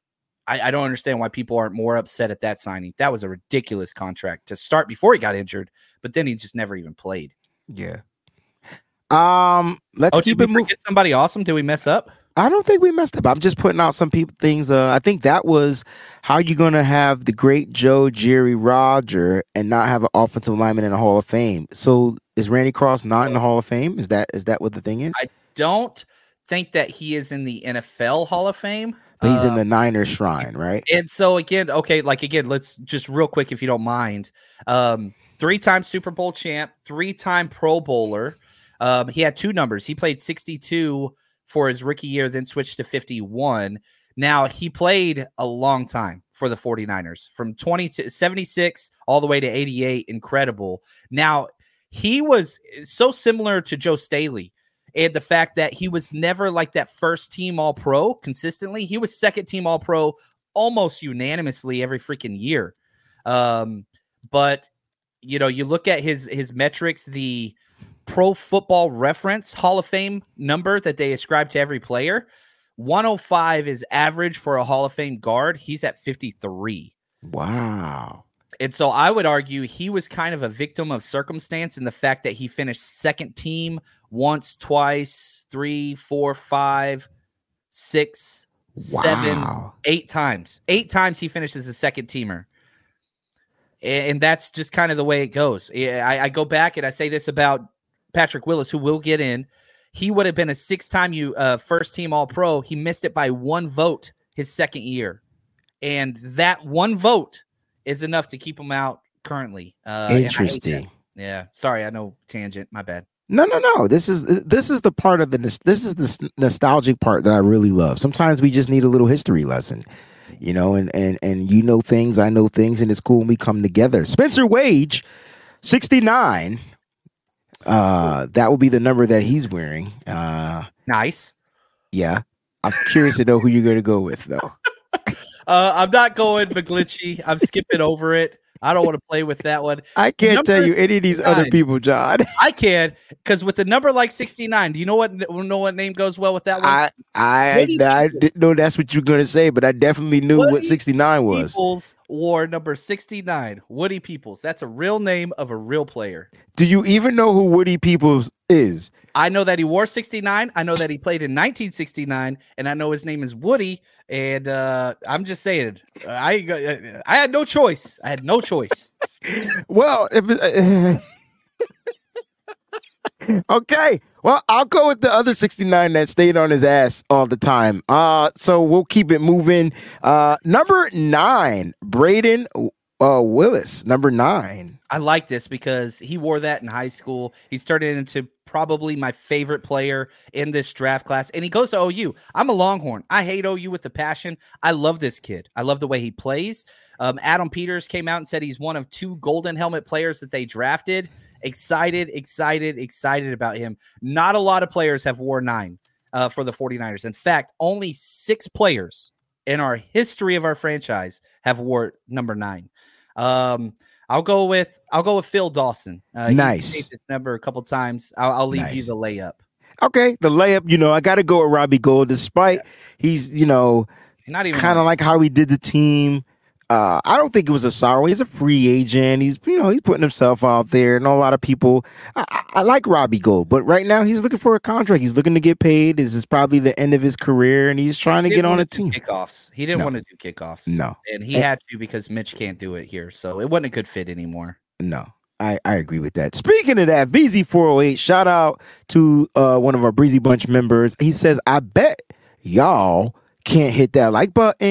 I, I don't understand why people aren't more upset at that signing. That was a ridiculous contract to start before he got injured, but then he just never even played. Yeah. Um, let's Oh, keep did it moving. somebody awesome? Did we mess up? I don't think we messed up. I'm just putting out some people things. Uh, I think that was how you're gonna have the great Joe Jerry Roger and not have an offensive lineman in the Hall of Fame. So is Randy Cross not in the Hall of Fame? Is that is that what the thing is? I don't think that he is in the NFL Hall of Fame. but he's in Uh, the Niners shrine, right? And so again, okay, like again, let's just real quick, if you don't mind. Um, three-time Super Bowl champ, three-time Pro Bowler. Um, he had two numbers. He played 62 for his rookie year, then switched to 51. Now he played a long time for the 49ers from 20 to 76 all the way to 88. Incredible. Now he was so similar to Joe Staley and the fact that he was never like that first team all pro consistently. He was second team all pro almost unanimously every freaking year. Um, but you know, you look at his his metrics, the Pro Football Reference Hall of Fame number that they ascribe to every player. 105 is average for a Hall of Fame guard. He's at 53. Wow. And so I would argue he was kind of a victim of circumstance in the fact that he finished second team once, twice, three, four, five, six, seven, Wow. eight times. Eight times he finishes a second teamer. And that's just kind of the way it goes. I, I go back and I say this about Patrick Willis, who will get in. He would have been a six-time you uh, first team All Pro. He missed it by one vote his second year, and that one vote is enough to keep him out currently. Uh, and I hate that. Interesting. Yeah. Sorry, I know tangent. My bad. No, no, no. This is this is the part of the this is the nostalgic part that I really love. Sometimes we just need a little history lesson, you know, and and and you know things, I know things, and it's cool when we come together. Spencer Waege, sixty nine. Uh, that will be the number that he's wearing. Uh, Nice. yeah. I'm curious to know who you're going to go with, though. Uh, I'm not going McGlinchey. I'm skipping over it. I don't want to play with that one. I can't tell you any of these other people, John. I can because with the number like 69, do you know what know what name goes well with that one? I I I didn't know that's what you're going to say, but I definitely knew what 69 was. Peoples wore number 69. Woody Peoples. That's a real name of a real player. Do you even know who Woody Peoples is? I know that he wore 69. I know that he played in 1969, and I know his name is Woody. And uh, I'm just saying, I I had no choice. I had no choice. Well, if okay. Well, I'll go with the other 69 that stayed on his ass all the time. Uh, so we'll keep it moving. Uh, number nine, Brayden uh, Willis. Number nine. I like this because he wore that in high school. He's turned into probably my favorite player in this draft class. And he goes to OU. I'm a Longhorn. I hate OU with the passion. I love this kid. I love the way he plays. Um, Adam Peters came out and said he's one of two golden helmet players that they drafted. Excited, excited, excited about him. Not a lot of players have wore nine uh, for the 49ers. In fact, only six players in our history of our franchise have wore number nine. Um, I'll go with I'll go with Phil Dawson. Uh, Nice. changed his number a couple times. I'll, I'll leave you the layup. Okay, the layup. You know, I got to go with Robbie Gould, despite he's you know Not even kind of like how he did the team. Uh, I don't think it was a sorrow. He's a free agent. He's you know he's putting himself out there. And a lot of people. I, I, I like Robbie Gould, but right now he's looking for a contract. He's looking to get paid. This is probably the end of his career, and he's trying to get on a team. Kickoffs. He didn't No. want to do kickoffs. No, and he And- had to because Mitch can't do it here. So it wasn't a good fit anymore. no. I, I agree with that. Speaking of that, BZ408, shout out to uh, one of our Breezy Bunch members. He says, I bet y'all can't hit that like button.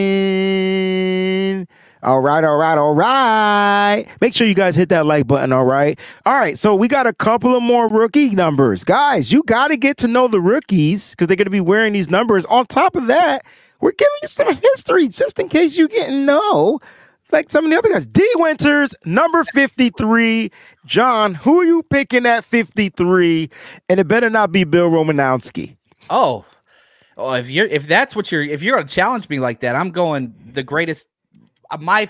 All right, all right, all right. Make sure you guys hit that like button, all right? All right, so we got a couple of more rookie numbers. Guys, you got to get to know the rookies because they're going to be wearing these numbers. On top of that, we're giving you some history just in case you didn't know. Like some of the other guys. Dee Winters, number 53. John, who are you picking at 53? And it better not be Bill Romanowski. Oh, oh, if you're if that's what you're if you're gonna challenge me like that, I'm going the greatest. Uh, My,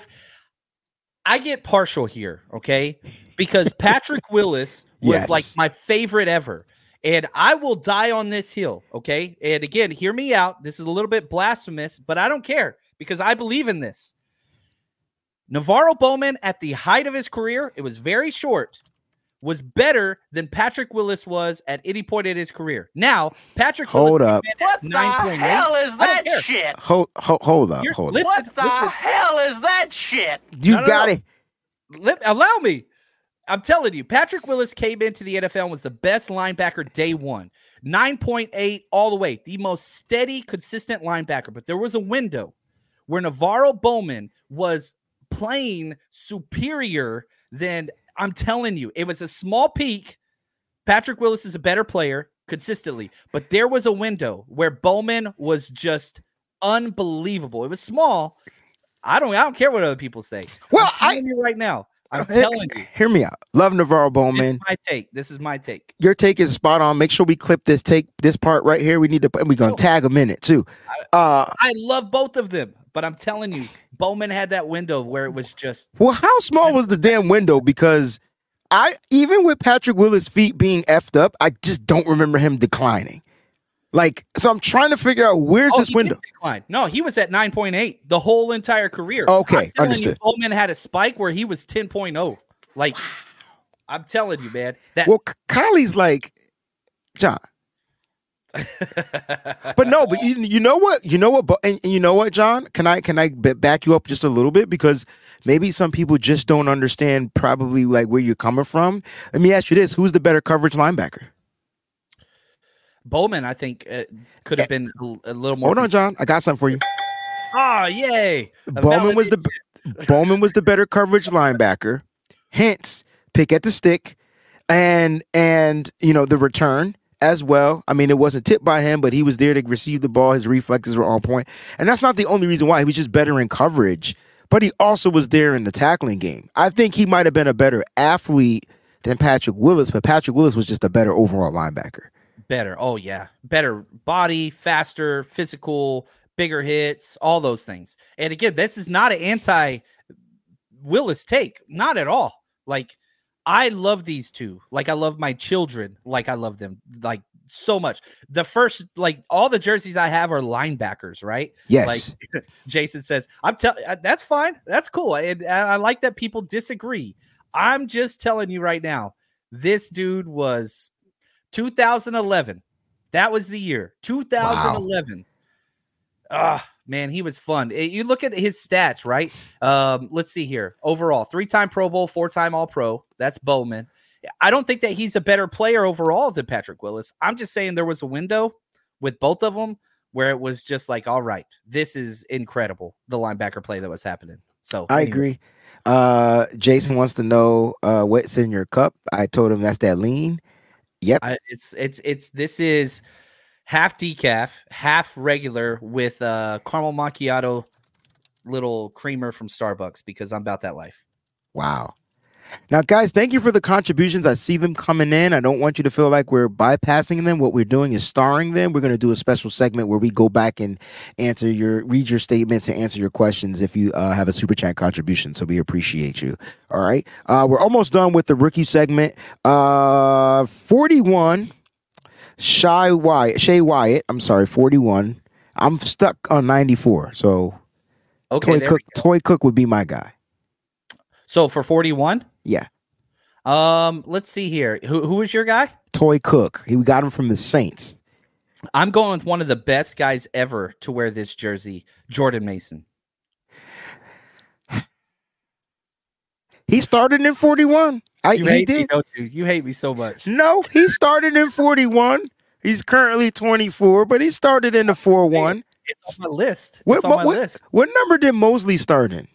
I get partial here, okay? Because Patrick Willis was Yes. like my favorite ever. And I will die on this hill, okay? And again, hear me out. This is a little bit blasphemous, but I don't care because I believe in this. NaVorro Bowman, at the height of his career, it was very short, was better than Patrick Willis was at any point in his career. Now, Patrick Hold Willis up. came in What at the 9.8. hell is that care. shit? Hold, hold, hold up. You're- Hold up. listen, What the listen. hell is that shit? You No, no, got no. it. Let, allow me. I'm telling you, Patrick Willis came into the NFL and was the best linebacker day one. 9.8 all the way, the most steady, consistent linebacker. But there was a window where NaVorro Bowman was playing superior than I'm telling you. It was a small peak. Patrick Willis is a better player consistently, but there was a window where Bowman was just unbelievable. It was small. I don't I don't care what other people say. Well, I'm I you right now. I'm telling you. Hear me out. Love NaVorro This is Bowman. my take. This is my take. Your take is spot on. Make sure we clip this take, this part right here. We need to, and we're gonna tag him in it too. Uh, I love both of them, but I'm telling you, Bowman had that window where it was just well, how small was the damn window? Because I, even with Patrick Willis' feet being effed up, I just don't remember him declining. Like, so I'm trying to figure out where's Oh, this window. No, he was at 9.8 the whole entire career. Okay, telling you, understood. Bowman had a spike where he was 10.0. Like, I'm telling you, man. That Well, Kylie's like, John. But no, but you, you know what? You know what? But and, and you know what, John? Can I can I back you up just a little bit because maybe some people just don't understand probably like where you're coming from. Let me ask you this: Who's the better coverage linebacker? Bowman, I think, uh, could have been a, little more. Hold on, John. I got something for you. Oh, yay! A Bowman was the Bowman was the better coverage linebacker. Hence, pick at the stick, and and you know the return as well. I mean, it wasn't tipped by him, but he was there to receive the ball. His reflexes were on point, and that's not the only reason why. He was just better in coverage, but he also was there in the tackling game. I think he might have been a better athlete than Patrick Willis, but Patrick Willis was just a better overall linebacker. better. Oh yeah, better body, faster, physical, bigger hits, all those things. And again, this is not an anti Willis take, not at all. Like I love these two. Like I love my children. Like I love them. Like so much. The first, like all the jerseys I have are linebackers, right? Yes, Like Jason says, I'm telling that's fine. That's cool. And I, I like that people disagree. I'm just telling you right now, this dude was 2011. That was the year. 2011. Ah, man, he was fun. Eh, You look at his stats, right? Um, let's see here. Overall, three-time Pro Bowl, four-time All-Pro. That's Bowman. I don't think that he's a better player overall than Patrick Willis. I'm just saying there was a window with both of them where it was just like, all right, this is incredible. The linebacker play that was happening. So I anyway. agree. Uh, Jason wants to know uh, what's in your cup. I told him that's that lean. Yep. I, it's it's it's this is half decaf, half regular with uh caramel macchiato little creamer from Starbucks because I'm about that life. Wow. Now, guys, thank you for the contributions. I see them coming in. I don't want you to feel like we're bypassing them. What we're doing is starring them. We're going to do a special segment where we go back and answer your, read your statements and answer your questions if you uh, have a super chat contribution. So we appreciate you. All right. Uh, we're almost done with the rookie segment. Uh, 41, Shy Wyatt, Shay Wyatt. I'm sorry, 41. I'm stuck on 94. So Okay. Toi Cook. Toi Cook would be my guy. So for 41, Yeah. um, let's see here. Who who is your guy? Toi Cook. He we got him from the Saints. I'm going with one of the best guys ever to wear this jersey, Jordan Mason. He started in 41. I, You he hate me, did. don't you? You hate me so much. No, he started in 41. He's currently 24, but he started in the 4 1. It's on my list. What, It's on my what, list. what number did Moseley start in?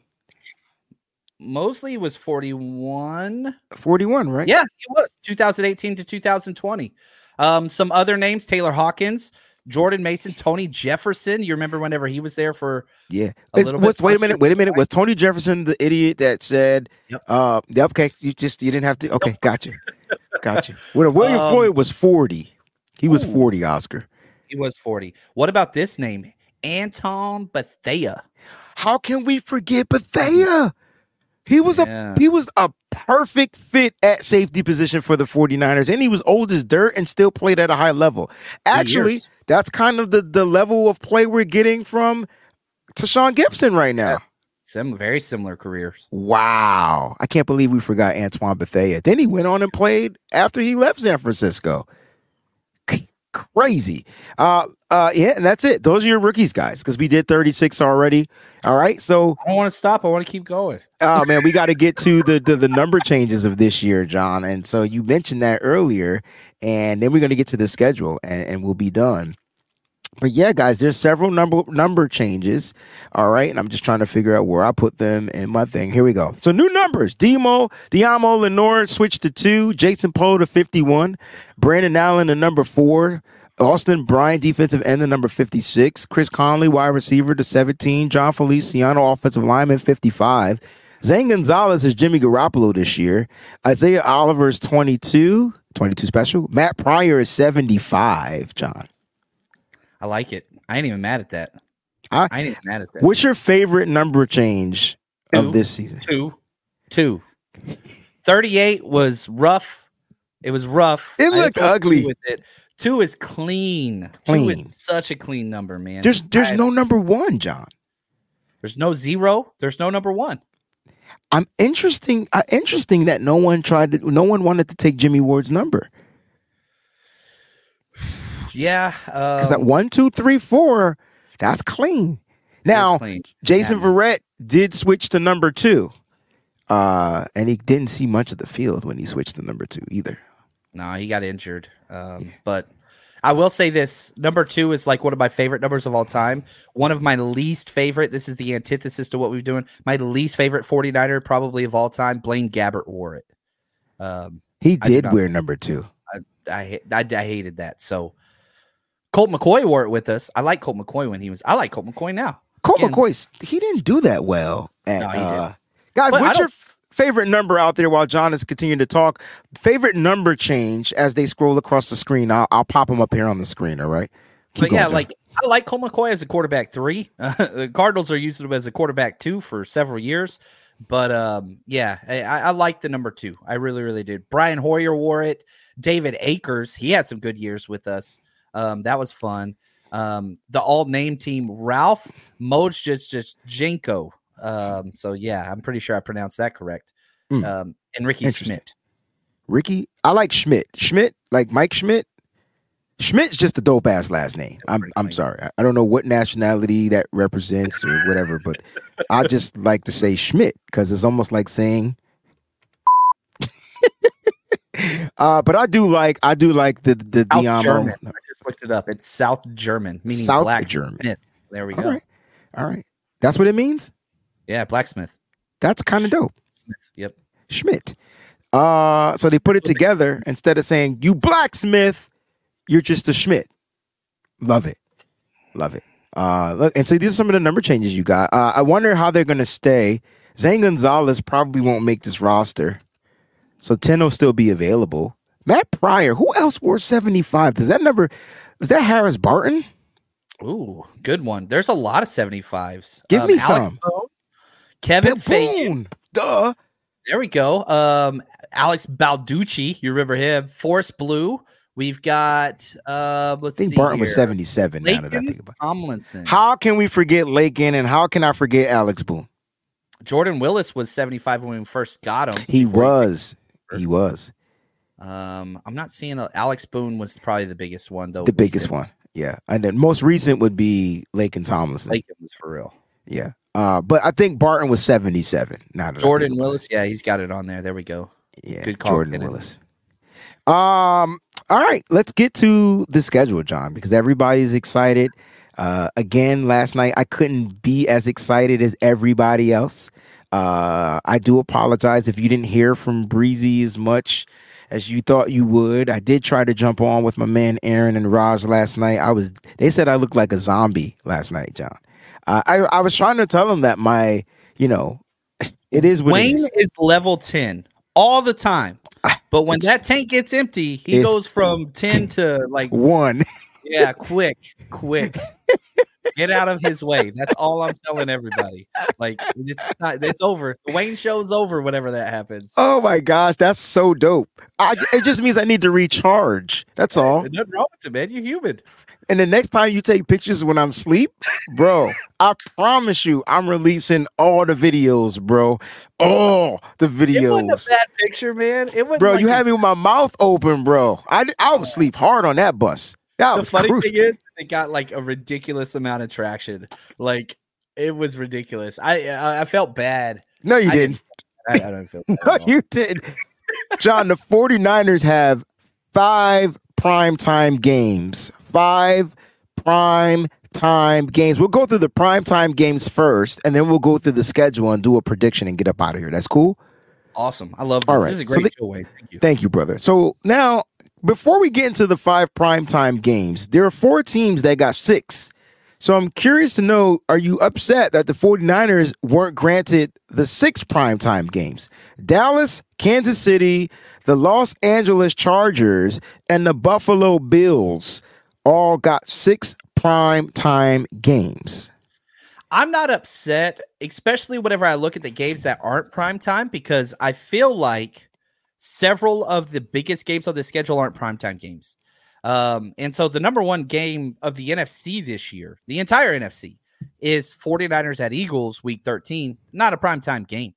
Moseley was 41. 41, right? Yeah, he was 2018 to 2020. Um, some other names: Taylor Hawkins, Jordan Mason, Tony Jefferson. You remember whenever he was there for? Yeah. A little bit wait a minute. Wait a minute. Was Tony Jefferson the idiot that said, Yep. uh, okay, you just, you didn't have to. Okay, gotcha. Gotcha. Well, William Um, Floyd was 40. He was Ooh. 40, Oscar. He was 40. What about this name, Antoine Bethea? How can we forget Bethea? He was Yeah. a he was a perfect fit at safety position for the 49ers and he was old as dirt and still played at a high level. Actually, that's kind of the the level of play we're getting from Tashaun Gipson right now. Some very similar careers. Wow. I can't believe we forgot Antoine Bethea. Then he went on and played after he left San Francisco. Crazy. Uh uh yeah, and that's it. Those are your rookies, guys, because we did 36 already. All right. So I don't want to stop. I want to keep going. Oh man, we got to get to the, the the number changes of this year, John. And so you mentioned that earlier, and then we're going to get to the schedule, and, and we'll be done. But yeah, guys, there's several number number changes. All right, and I'm just trying to figure out where I put them in my thing. Here we go. So new numbers: Demo, Diamo, Lenoir switched to two, Jason Poe to 51, Brandon Allen to number four. Austin Bryant, defensive end, the number 56. Chris Conley, wide receiver, to 17. Jon Feliciano, offensive lineman, 55. Zane Gonzalez is Jimmy Garoppolo this year. Isaiah Oliver is 22, 22 special. Matt Pryor is 75, John. I like it. I ain't even mad at that. I- I ain't even mad at that. What's your favorite number change Two. of this season? Two. Two. 38 was rough. It was rough. It looked ugly. with it. Two is clean. Two is such a clean number, man. There's there's I- no number one, John. there's no zero. There's no number one. I'm interesting. Uh, interesting that no one tried to. No one wanted to take Jimmy Ward's number Yeah. because that um, one, two, three, four, that's clean. Now clean. Jason Yeah. Verrett did switch to number two, uh, and he didn't see much of the field when he switched to number two either. No, he got injured. Um, But I will say this number two is like one of my favorite numbers of all time. One of my least favorite, this is the antithesis to what we've doing. My least favorite 49er probably of all time, Blaine Gabbert wore it. Um, He did wear number two. I, I, I hated that. So Colt McCoy wore it with us. I like Colt McCoy when he was, I like Colt McCoy now. Colt Again- McCoy, he didn't do that well. At, No, uh, guys, But what's your favorite number out there while John is continuing to talk? Favorite number change as they scroll across the screen. I'll, I'll pop them up here on the screen. All right. Keep but going, yeah, John. like I like Colt McCoy as a quarterback three. the Cardinals are using him as a quarterback two for several years. But um, yeah, I, I I like the number two. I really, really did. Brian Hoyer wore it. David Akers, he had some good years with us. Um, that was fun. Um, the all name team, Ralph Moj just just Jenko. Um, so yeah, I'm pretty sure I pronounced that correct. Mm. Um, and Ricky. Schmidt. Ricky, I like Schmidt. Schmidt, like Mike Schmidt. Schmidt's just a dope ass last name. I'm I'm sorry. I- I don't know what nationality that represents or whatever, but I just like to say Schmidt because it's almost like saying. Uh, but I do like I do like the the South Diamo. German. I just looked it up. It's South German, meaning South black German. Smith. There we All go. right, all right. That's what it means. Yeah, blacksmith. That's kind of dope. Smith. Yep. Schmidt. Uh, so they put it together instead of saying you blacksmith, you're just a Schmidt. Love it, love it. Uh, look, and so these are some of the number changes you got. Uh, I wonder how they're gonna stay. Zane Gonzalez probably won't make this roster. So 10 will still be available. Matt Pryor, who else wore 75? Does that number, was that Harris Barton? Ooh, good one. There's a lot of 75s. Give me Alex some. Kevin Bill Fagan. Boone. Duh. There we go. Um, Alex Balducci, you remember him? Forrest Blue. We've got uh let's I think Barton was here. 77 now that I think about it. Tomlinson. How can we forget Laken and how can I forget Alex Boone? Jordan Willis was 75 when we first got him. He was. He was Um, I'm not seeing a, Alex Boone was probably the biggest one though. the biggest one. Yeah. And then most recent would be Laken Tomlinson. Laken was for real. yeah. Uh, but I think Barton was 77. Now that I Jordan Willis, yeah, he's got it on there. There we go. Yeah. Good call, Jordan. Willis. Um, all right, let's get to the schedule, John, because everybody's excited. Uh, again, last night I couldn't be as excited as everybody else. Uh, I do apologize if you didn't hear from Breezy as much as you thought you would. I did try to jump on with my man Aaron and Raj last night. I was they said I looked like a zombie last night, John. Uh, I I was trying to tell them that my you know it is what it Wayne is. is level 10 all the time. But when it's- that tank gets empty, he goes from 10 to like one. Yeah, quick, quick. Get out of his way. That's all I'm telling everybody. Like it's not, it's over. The Wayne show's over whenever that happens. Oh my gosh, that's so dope. I, it just means I need to recharge. That's all. There's nothing wrong with it, man. You're human. And the next time you take pictures when I'm asleep, bro, I promise you, I'm releasing all the videos, bro. All the videos. It a bad picture, man. It was Bro, you had me with my mouth open, bro. I, I was sleep hard on that bus. That the funny crucial. thing is it got like a ridiculous amount of traction. Like it was ridiculous. I I, I felt bad. No, you I didn't. I, I don't feel bad. No, you didn't. John, the 49ers have five prime time games. Five prime time games. We'll go through the prime time games first, and then we'll go through the schedule and do a prediction and get up out of here. That's cool? Awesome. I love this. All right, This is a so great the- Wayne. Thank you. Thank you, brother. So now, before we get into the five primetime games, there are four teams that got six. So I'm curious to know are you upset that the 49ers weren't granted the six primetime games? Dallas, Kansas City, the Los Angeles Chargers, and the Buffalo Bills all got six primetime games. I'm not upset, especially whenever I look at the games that aren't prime time, because I feel like several of the biggest games on the schedule aren't primetime games. Um, and so the number one game of the NFC this year, the entire NFC, is 49ers at Eagles week 13, not a primetime game.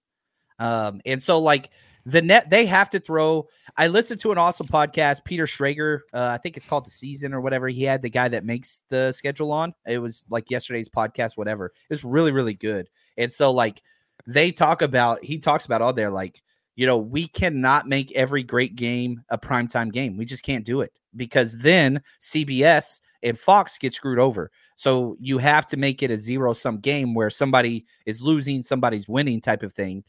Um, and so like the net they have to throw. I listened to an awesome podcast, Peter Schrager. Uh, I think it's called the season or whatever. He had the guy that makes the schedule on. It was like yesterday's podcast, whatever. It's really, really good. And so like they talk about he talks about all there, like, you know, we cannot make every great game a primetime game. We just can't do it because then CBS and Fox get screwed over. So you have to make it a zero sum game where somebody is losing, somebody's winning type of thing.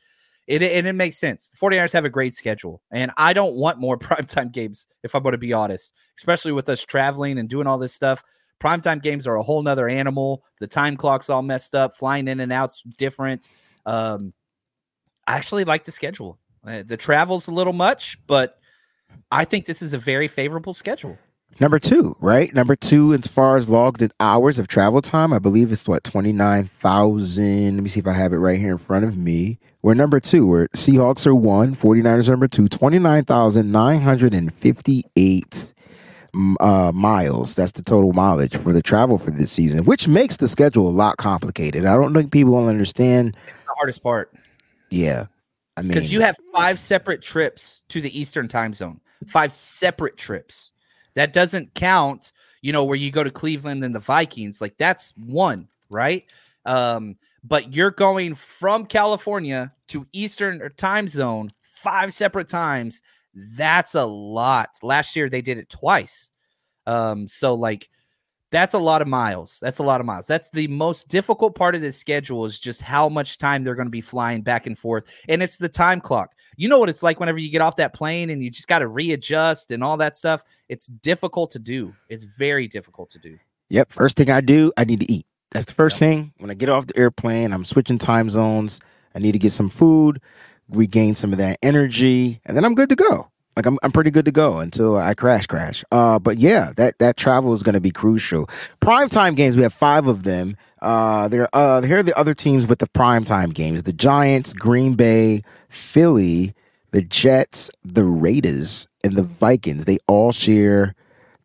It, and it makes sense. The 49ers have a great schedule, and I don't want more primetime games, if I'm going to be honest, especially with us traveling and doing all this stuff. Primetime games are a whole nother animal. The time clock's all messed up, flying in and out's different. Um, I actually like the schedule. Uh, the travel's a little much, but I think this is a very favorable schedule. Number two, right? Number two, as far as logged hours of travel time, I believe it's what, 29,000. Let me see if I have it right here in front of me. We're number two. We're Seahawks are one, 49ers are number two, 29,958 mm, uh, miles. That's the total mileage for the travel for this season, which makes the schedule a lot complicated. I don't think people will understand. It's The hardest part. Yeah. I mean, because you have five separate trips to the Eastern time zone, five separate trips. That doesn't count, you know, where you go to Cleveland and the Vikings. Like that's one, right? Um, but you're going from California to Eastern time zone five separate times. That's a lot. Last year they did it twice. Um, so like that's a lot of miles. That's a lot of miles. That's the most difficult part of this schedule is just how much time they're going to be flying back and forth. And it's the time clock. You know what it's like whenever you get off that plane and you just got to readjust and all that stuff. It's difficult to do. It's very difficult to do. Yep. First thing I do, I need to eat. That's the first thing. When I get off the airplane, I'm switching time zones. I need to get some food, regain some of that energy, and then I'm good to go. Like I'm, I'm pretty good to go until I crash, crash. Uh, but yeah, that that travel is going to be crucial. Prime time games, we have five of them. Uh, there, uh, here are the other teams with the prime time games: the Giants, Green Bay, Philly, the Jets, the Raiders, and the Vikings. They all share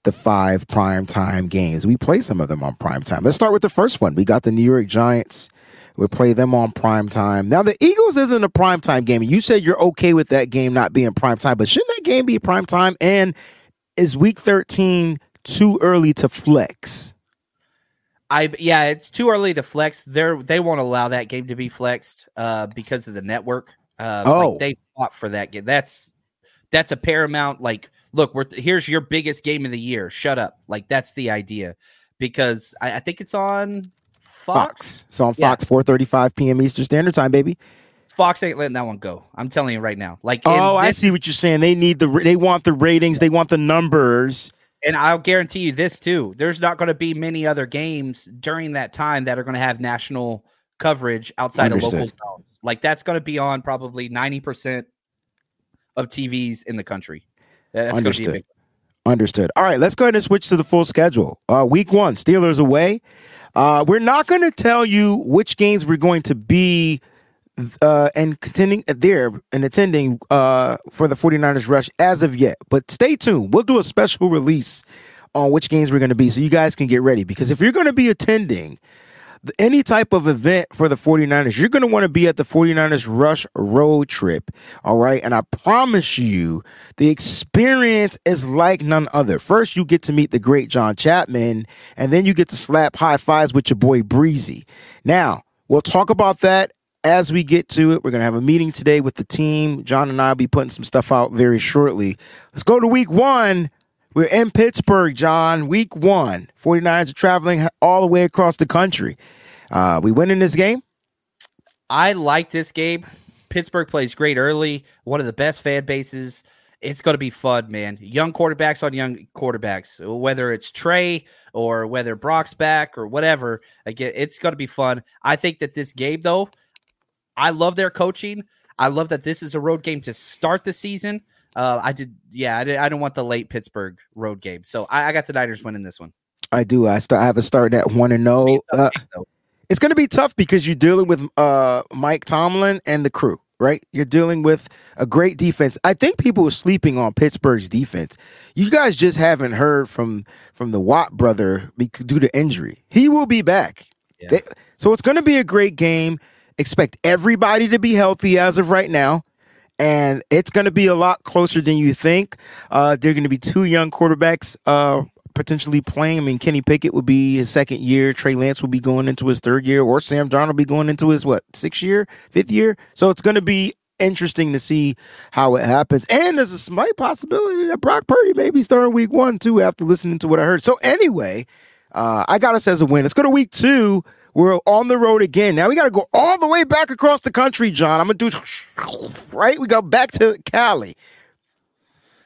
the five prime time games. We play some of them on prime time. Let's start with the first one. We got the New York Giants. We play them on prime time. Now the Eagles isn't a prime time game. You said you're okay with that game not being prime time, but shouldn't that game be prime time? And is week 13 too early to flex? I yeah, it's too early to flex. They're they won't allow that game to be flexed uh, because of the network. Uh, Oh. like they fought for that game. That's that's a paramount. Like, look, we're here's your biggest game of the year. Shut up. Like that's the idea because I, I think it's on Fox. Fox. It's on Yeah. Fox, 4:35 p.m. Eastern Standard Time, baby. Fox ain't letting that one go. I'm telling you right now. Like, Oh, I see what you're saying. They need the they want the ratings, they want the numbers. And I'll guarantee you this too. There's not going to be many other games during that time that are going to have national coverage outside of local zones. Like that's going to be on probably 90% of TVs in the country. That's going to be a Understood. Understood. All right, let's go ahead and switch to the full schedule. Uh, week one, Steelers away. Uh, we're not going to tell you which games we're going to be uh, and contending there and attending uh, for the 49ers rush as of yet. But stay tuned. We'll do a special release on which games we're going to be so you guys can get ready. Because if you're going to be attending any type of event for the 49ers, you're going to want to be at the 49ers Rush Road Trip. All right. And I promise you, the experience is like none other. First, you get to meet the great John Chapman, and then you get to slap high fives with your boy Breezy. Now, we'll talk about that as we get to it. We're going to have a meeting today with the team. John and I will be putting some stuff out very shortly. Let's go to week one. We're in Pittsburgh, John. Week one. 49ers are traveling all the way across the country. Uh, we win in this game. I like this game. Pittsburgh plays great early, one of the best fan bases. It's going to be fun, man. Young quarterbacks on young quarterbacks, whether it's Trey or whether Brock's back or whatever. Again, it's going to be fun. I think that this game, though, I love their coaching. I love that this is a road game to start the season. Uh, I did, yeah, I, did, I don't want the late Pittsburgh road game, so I, I got the Niners winning this one. I do. I start. I have a start at one and zero. tough Uh, it's going to be tough because you're dealing with uh, Mike Tomlin and the crew, right? You're dealing with a great defense. I think people are sleeping on Pittsburgh's defense. You guys just haven't heard from from the Watt brother due to injury. He will be back. Yeah. They- so it's going to be a great game. Expect everybody to be healthy as of right now. And it's going to be a lot closer than you think. Uh, there are going to be two young quarterbacks uh, potentially playing. I mean, Kenny Pickett would be his second year. Trey Lance will be going into his third year, or Sam Darnold will be going into his what sixth year, fifth year. So it's going to be interesting to see how it happens. And there's a slight possibility that Brock Purdy may be starting week one too. After listening to what I heard. So anyway, uh, I got us as a win. Let's go to week two. We're on the road again. Now we got to go all the way back across the country, John. I'm gonna do right. We go back to Cali.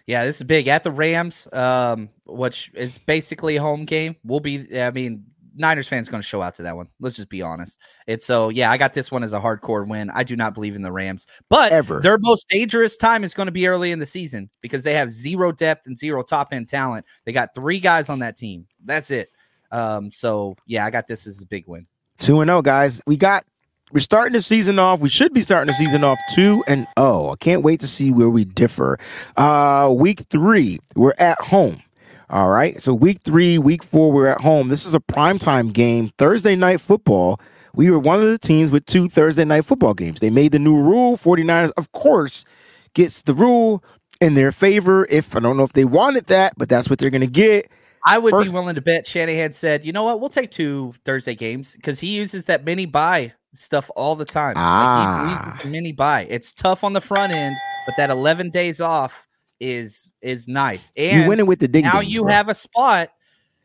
Yeah, this is big at the Rams, um, which is basically a home game. We'll be, I mean, Niners fans going to show out to that one. Let's just be honest. It's so, yeah, I got this one as a hardcore win. I do not believe in the Rams, but Ever. their most dangerous time is going to be early in the season because they have zero depth and zero top end talent. They got three guys on that team. That's it. Um, so yeah, I got this as a big win. Two and zero, guys. We got. We're starting the season off. We should be starting the season off two and oh. I can't wait to see where we differ. Uh, week three, we're at home. All right. So week three, week four, we're at home. This is a primetime game, Thursday night football. We were one of the teams with two Thursday night football games. They made the new rule. 49ers, of course, gets the rule in their favor. If I don't know if they wanted that, but that's what they're gonna get. I would First- be willing to bet Shanahan said, you know what, we'll take two Thursday games because he uses that mini bye stuff all the time. Like, he Ah. uses the mini bye. It's tough on the front end, but that 11 days off is is nice. And you winning with the ding now you bro. have a spot.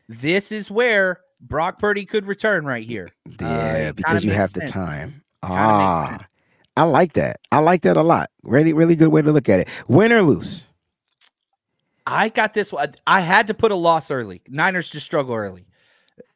This is where Brock Purdy could return right here. Uh, Yeah, it because you have makes the time. Ah. I like that. I like that a lot. Really, really good way to look at it. Win or lose. I got this one. I had to put a loss early. Niners just struggle early.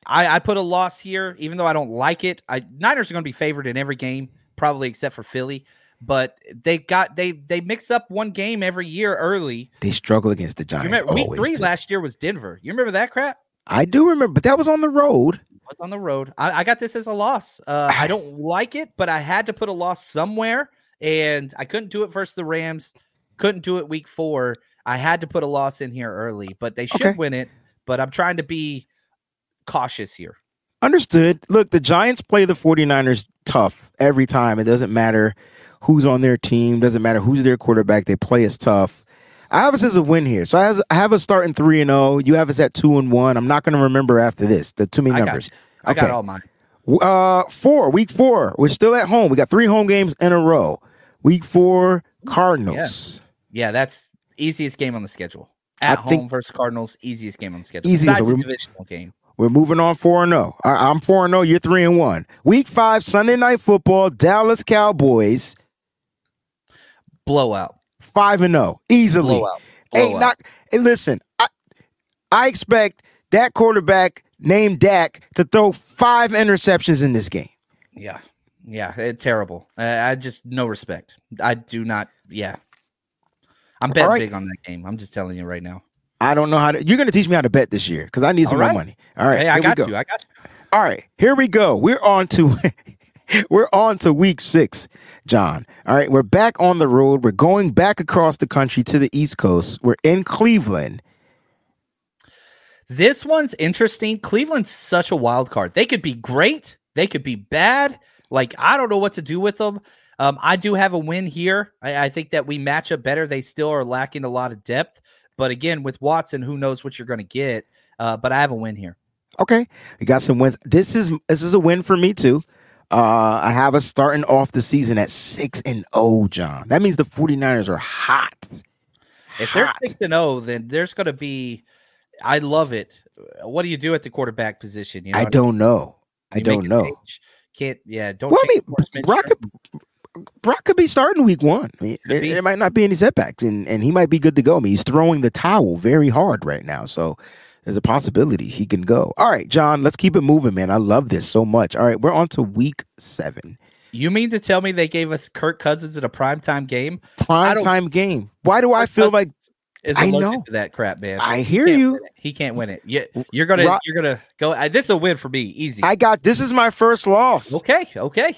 I, I put a loss here, even though I don't like it. I Niners are going to be favored in every game, probably except for Philly. but they got they they mix up one game every year early. They struggle against the You Giants. remember week three last year was Denver. You remember that crap? I do remember, but that was on the road. was on the road. I, I got this as a loss. Uh, I don't like it, but I had to put a loss somewhere, and I couldn't do it versus the Rams. Couldn't do it week four. I had to put a loss in here early, but they should Okay. win it. But I'm trying to be cautious here. Understood. Look, the Giants play the 49ers tough every time. It doesn't matter who's on their team, doesn't matter who's their quarterback. They play us tough. I have us as a win here. So I have, I have us starting 3 and 0. You have us at 2 and 1. I'm not going to remember after this. The too many I got numbers. I got all mine. Uh, four, week four. We're still at home. We got three home games in a row. Week four, Cardinals. Yeah, that's easiest game on the schedule. I At home think- versus Cardinals, easiest game on the schedule. Easiest, so we're- divisional game. We're moving on four and zero. I- I'm four and zero. You're three and one. Week five, Sunday night football. Dallas Cowboys Blowout. five and zero easily. Blowout. Hey, Blowout. not hey, listen. I I expect that quarterback named Dak to throw five interceptions in this game. Yeah. Yeah. It, terrible. I, I just no respect. I do not. Yeah. I'm betting right. big on that game. I'm just telling you right now. I don't know how to. You're going to teach me how to bet this year because I need some All more right. money. All right, Hey, I here got we go. you. I got you. All right, here we go. We're on to we're on to week six, John. All right, we're back on the road. We're going back across the country to the East Coast. We're in Cleveland. This one's interesting. Cleveland's such a wild card. They could be great. They could be bad. Like I don't know what to do with them. Um, I do have a win here. I, I think that we match up better. They still are lacking a lot of depth, but again, with Watson, who knows what you're going to get? Uh, but I have a win here. Okay, we got some wins. This is this is a win for me too. Uh, I have us starting off the season at six and zero, John. That means the 49ers are hot. If they're six and zero, then there's going to be. I love it. What do you do at the quarterback position? You know I don't know. I You don't know. change. Can't. Yeah. Don't. Well, I mean. Brock Brock could be starting week one. I mean, there, there might not be any setbacks, and, and he might be good to go. I mean, he's throwing the towel very hard right now, so there's a possibility he can go. All right, John, let's keep it moving, man. I love this so much. All right, we're on to week seven, You mean to tell me they gave us Kirk Cousins in a primetime game? prime time game. Why do I feel Cousins like Is I know. to that crap, man. I hear Can't you? He can't win it. Yeah, you're gonna you're gonna go. Uh, this is a win for me. Easy. I got this is my first loss. okay, okay.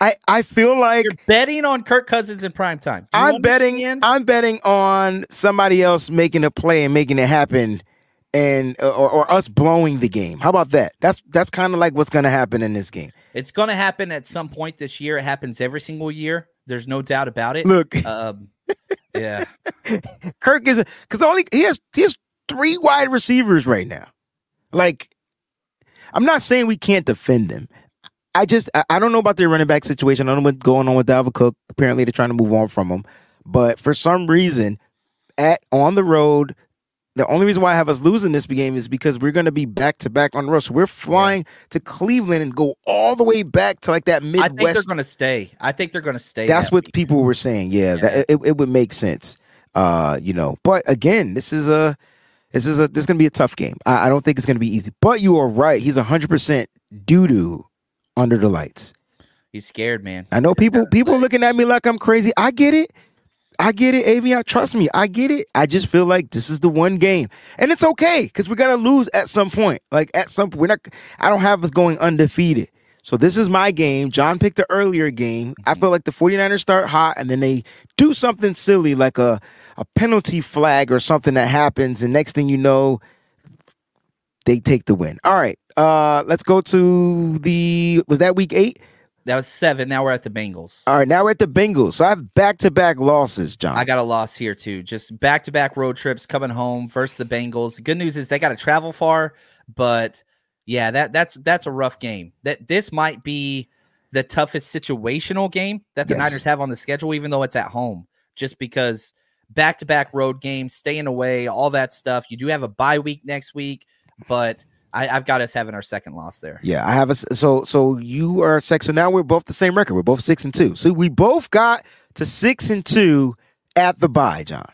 I I feel like You're betting on Kirk Cousins in prime time. I'm betting? I'm betting on somebody else making a play and making it happen and or, or us blowing the game. How about that? That's that's kind of like what's going to happen in this game. It's going to happen at some point this year. It happens every single year. There's no doubt about it. Look, Um, yeah. Kirk is cuz only he has he has three wide receivers right now. Like I'm not saying we can't defend him. I just I, don't know about their running back situation. I don't know what's going on with Dalvin Cook. Apparently they're trying to move on from him. But for some reason, at on the road, the only reason why I have us losing this game is because we're going to be back to back on the road. So we're flying to Cleveland and go all the way back to like that Midwest. I think they're going to stay. I think they're going to stay. That's that what week. people were saying. Yeah, That, it, it would make sense. Uh, you know, but again, this is a this is a this is gonna be a tough game. I, I don't think it's gonna be easy. But you are right. He's hundred percent doo doo under the lights. He's scared, man. I know people people are looking at me like I'm crazy. I get it. I get it, Avion. Trust me, I get it. I just feel like this is the one game, and it's okay because we're gonna lose at some point. Like at some point, we're not. I don't have us going undefeated. So this is my game. John picked the earlier game. I mm-hmm. feel like the 49ers start hot, and then they do something silly like a a penalty flag or something that happens, and next thing you know, they take the win. All right, uh, let's go to the was that week eight? That was seven. Now we're at the Bengals. All right, now we're at the Bengals. So I have back to back losses, John. I got a loss here too. Just back to back road trips coming home versus the Bengals. The good news is they got to travel far, but yeah, that that's that's a rough game. That this might be the toughest situational game that the Yes. Niners have on the schedule, even though it's at home. Just because back to back road games, staying away, all that stuff. You do have a bye week next week, but I, I've got us having our second loss there. Yeah, I have a so so you are six. So now we're both the same record. We're both six and two. So we both got to six and two at the bye, John.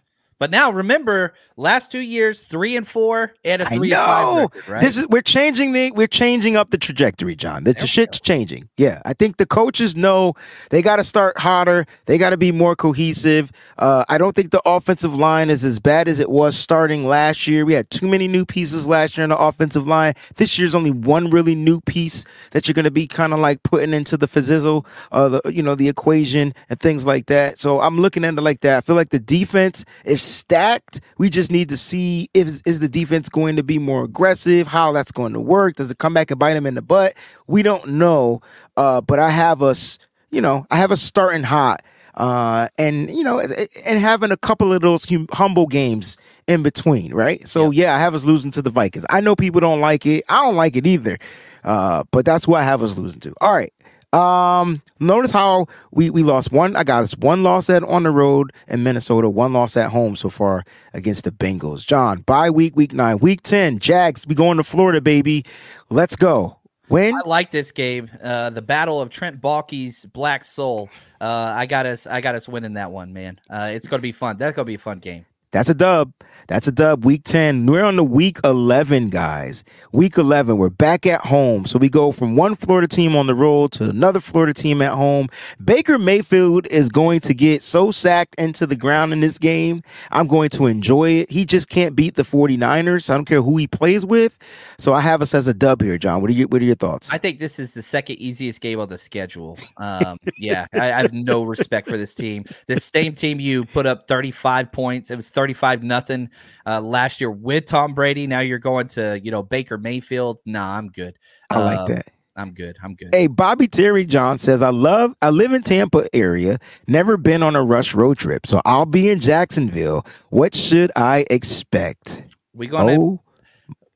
But now remember, last two years, three and four and a three and five know. record, right? This is we're changing the we're changing up the trajectory, John. The, the shit's changing. Yeah, I think the coaches know they got to start hotter. They got to be more cohesive. Uh, I don't think the offensive line is as bad as it was starting last year. We had too many new pieces last year in the offensive line. This year's only one really new piece that you're going to be kind of like putting into the fizzle, uh, the you know the equation and things like that. So I'm looking at it like that. I feel like the defense is stacked. We just need to see if is the defense going to be more aggressive, how that's going to work. Does it come back and bite them in the butt? We don't know. Uh, but I have us, you know, I have us starting hot. Uh, and you know, and having a couple of those hum- humble games in between, right? So yeah. I have us losing to the Vikings. I know people don't like it. I don't like it either. Uh, but that's what I have us losing to. All right. Um, notice how we we lost one. I got us one loss at on the road in Minnesota, one loss at home so far against the Bengals. John, bye week, week nine, week ten, Jags. We going to Florida, baby. Let's go. Win. I like this game. Uh, the battle of Trent Baalke's Black Soul. Uh, I got us. I got us winning that one, man. Uh, it's gonna be fun. That's gonna be a fun game. That's a dub. That's a dub. Week 10. We're on the week 11, guys. Week 11. We're back at home. So we go from one Florida team on the road to another Florida team at home. Baker Mayfield is going to get so sacked into the ground in this game. I'm going to enjoy it. He just can't beat the 49ers. I don't care who he plays with. So I have us as a dub here, John. What are, you, what are your thoughts? I think this is the second easiest game on the schedule. Um, yeah, I, I have no respect for this team. This same team you put up 35 points. It was 35 nothing uh, last year with Tom Brady. Now you're going to you know Baker Mayfield. Nah, I'm good. I like Um, that. I'm good. I'm good. Hey, Bobby Terry John says, I love, I live in Tampa area, never been on a rush road trip. So I'll be in Jacksonville. What should I expect? We gonna O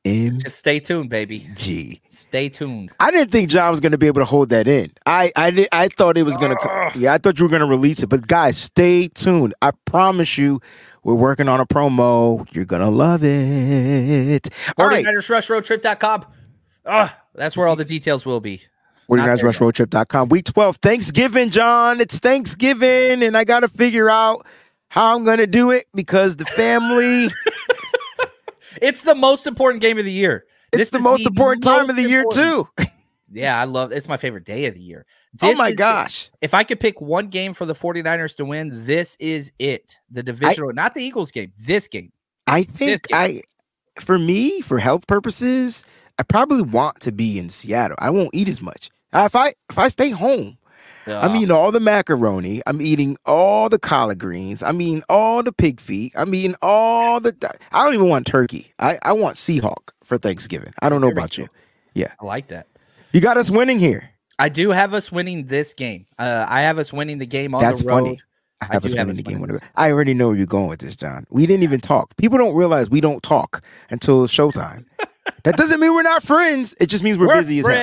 M just stay tuned, baby. G. Stay tuned. I didn't think John was going to be able to hold that in. I I did, I thought it was going to. Yeah, I thought you were going to release it. But guys, stay tuned. I promise you, we're working on a promo. You're going to love it. All right, 49ers Rush Road Trip.com. Ah, that's where all the details will be. 49ers Rush Road Trip.com. Week 12, Thanksgiving, John. It's Thanksgiving, and I got to figure out how I'm going to do it because the family, It's the most important game of the year. it's This the most important time of the year, important- too. Yeah, I love it's my favorite day of the year. Oh my is the- gosh. if I could pick one game for the 49ers to win, this is it. The divisional, not the Eagles game, this game. I think game. I, for me, for health purposes, I probably want to be in Seattle. I won't eat as much. If I if I stay home, I'm eating all the macaroni. I'm eating all the collard greens. I'm eating all the pig feet. I'm eating all the. I don't even want turkey. I I want Seahawk for Thanksgiving. I don't know about you. Yeah. I like that. You got us winning here. I do have us winning this game. Uh, I have us winning the game on That's the road. funny. I I have do us winning the game. winning I already know where you're going with this, John. We didn't even talk. People don't realize we don't talk until showtime. that doesn't mean we're not friends. It just means we're, We're busy as hell.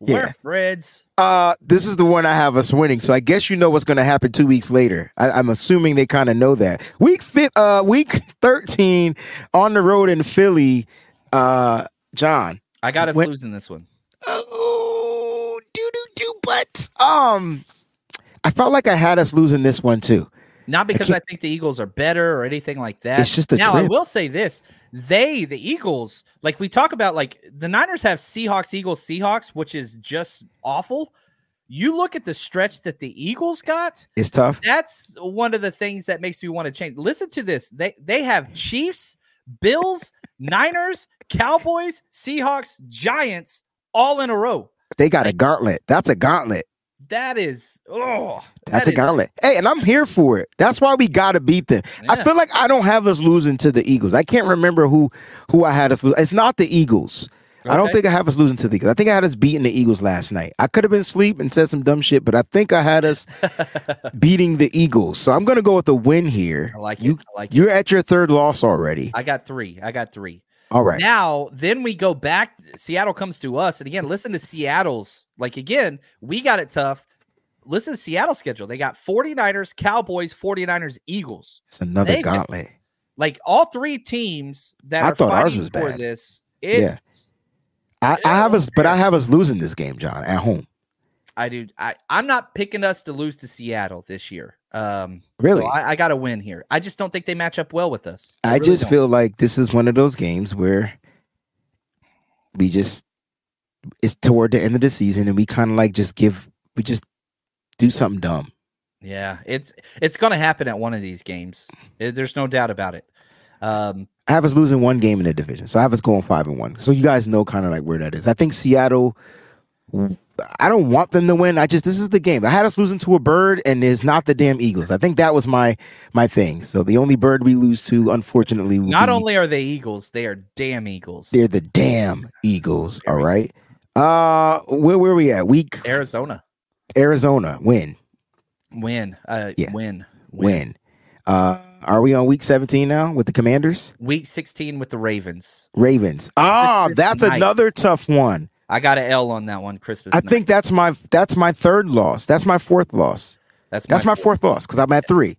Yeah. We're friends. Uh, this is the one I have us winning. So I guess you know what's going to happen two weeks later. I, I'm assuming they kind of know that. Week fi- uh, week 13 on the road in Philly. Uh, John. I got us losing this one. Oh, do do do. But um, I felt like I had us losing this one too. Not because I, can't- think the Eagles are better or anything like that. It's just the now I will say this: they, the Eagles, like we talk about, like the Niners have Seahawks, Eagles, Seahawks, which is just awful. You look at the stretch that the Eagles got. It's tough. That's one of the things that makes me want to change. Listen to this: they they have Chiefs, Bills, Niners, Cowboys, Seahawks, Giants, all in a row. They got a gauntlet. That's a gauntlet. That is oh, That's that a gauntlet. Hey, and I'm here for it. That's why we got to beat them. I feel like I don't have us losing to the Eagles. I can't remember who who I had us lose. It's not the Eagles. I don't think I have us losing to the Eagles. I think I had us beating the Eagles last night. I could have been asleep and said some dumb shit, but I think I had us beating the Eagles. So I'm going to go with a win here. I like you. it. I like. You're at your third loss already. I got three. I got three. All right. Now, then we go back. Seattle comes to us. And again, listen to Seattle's. Like, again, we got it tough. Listen to Seattle's schedule. They got 49ers, Cowboys, 49ers, Eagles. It's another They- gauntlet. Like, all three teams that I are thought ours was for bad. this. It's, I, I have us, but I have us losing this game, John, at home. I do. I, I'm not picking us to lose to Seattle this year. Um, Really? so I, I got to win here. I just don't think they match up well with us. I really just don't. feel like this is one of those games where we just it's toward the end of the season and we kind of like just give we just do something dumb. Yeah, it's it's going to happen at one of these games. Eh, There's no doubt about it. Um, I have us losing one game in the division, so I have us going five and one. So you guys know kind of like where that is. I think Seattle. I don't want them to win. I just this is the game. I had us losing to a bird, and it's not the damn Eagles. I think that was my my thing. So the only bird we lose to, unfortunately, not be- only are they Eagles, they are damn Eagles. they're the damn Eagles. All right. Uh, where where we at? Week Arizona Arizona win win. Uh, Yeah. win. win. Uh, are we on week seventeen now with the Commanders? Week 16 with the Ravens. Ravens. Ah, Christmas that's night. another tough one. I got an L on that one. Christmas. I night. think that's my that's my third loss. That's my fourth loss. that's That's my fourth loss because I'm at three.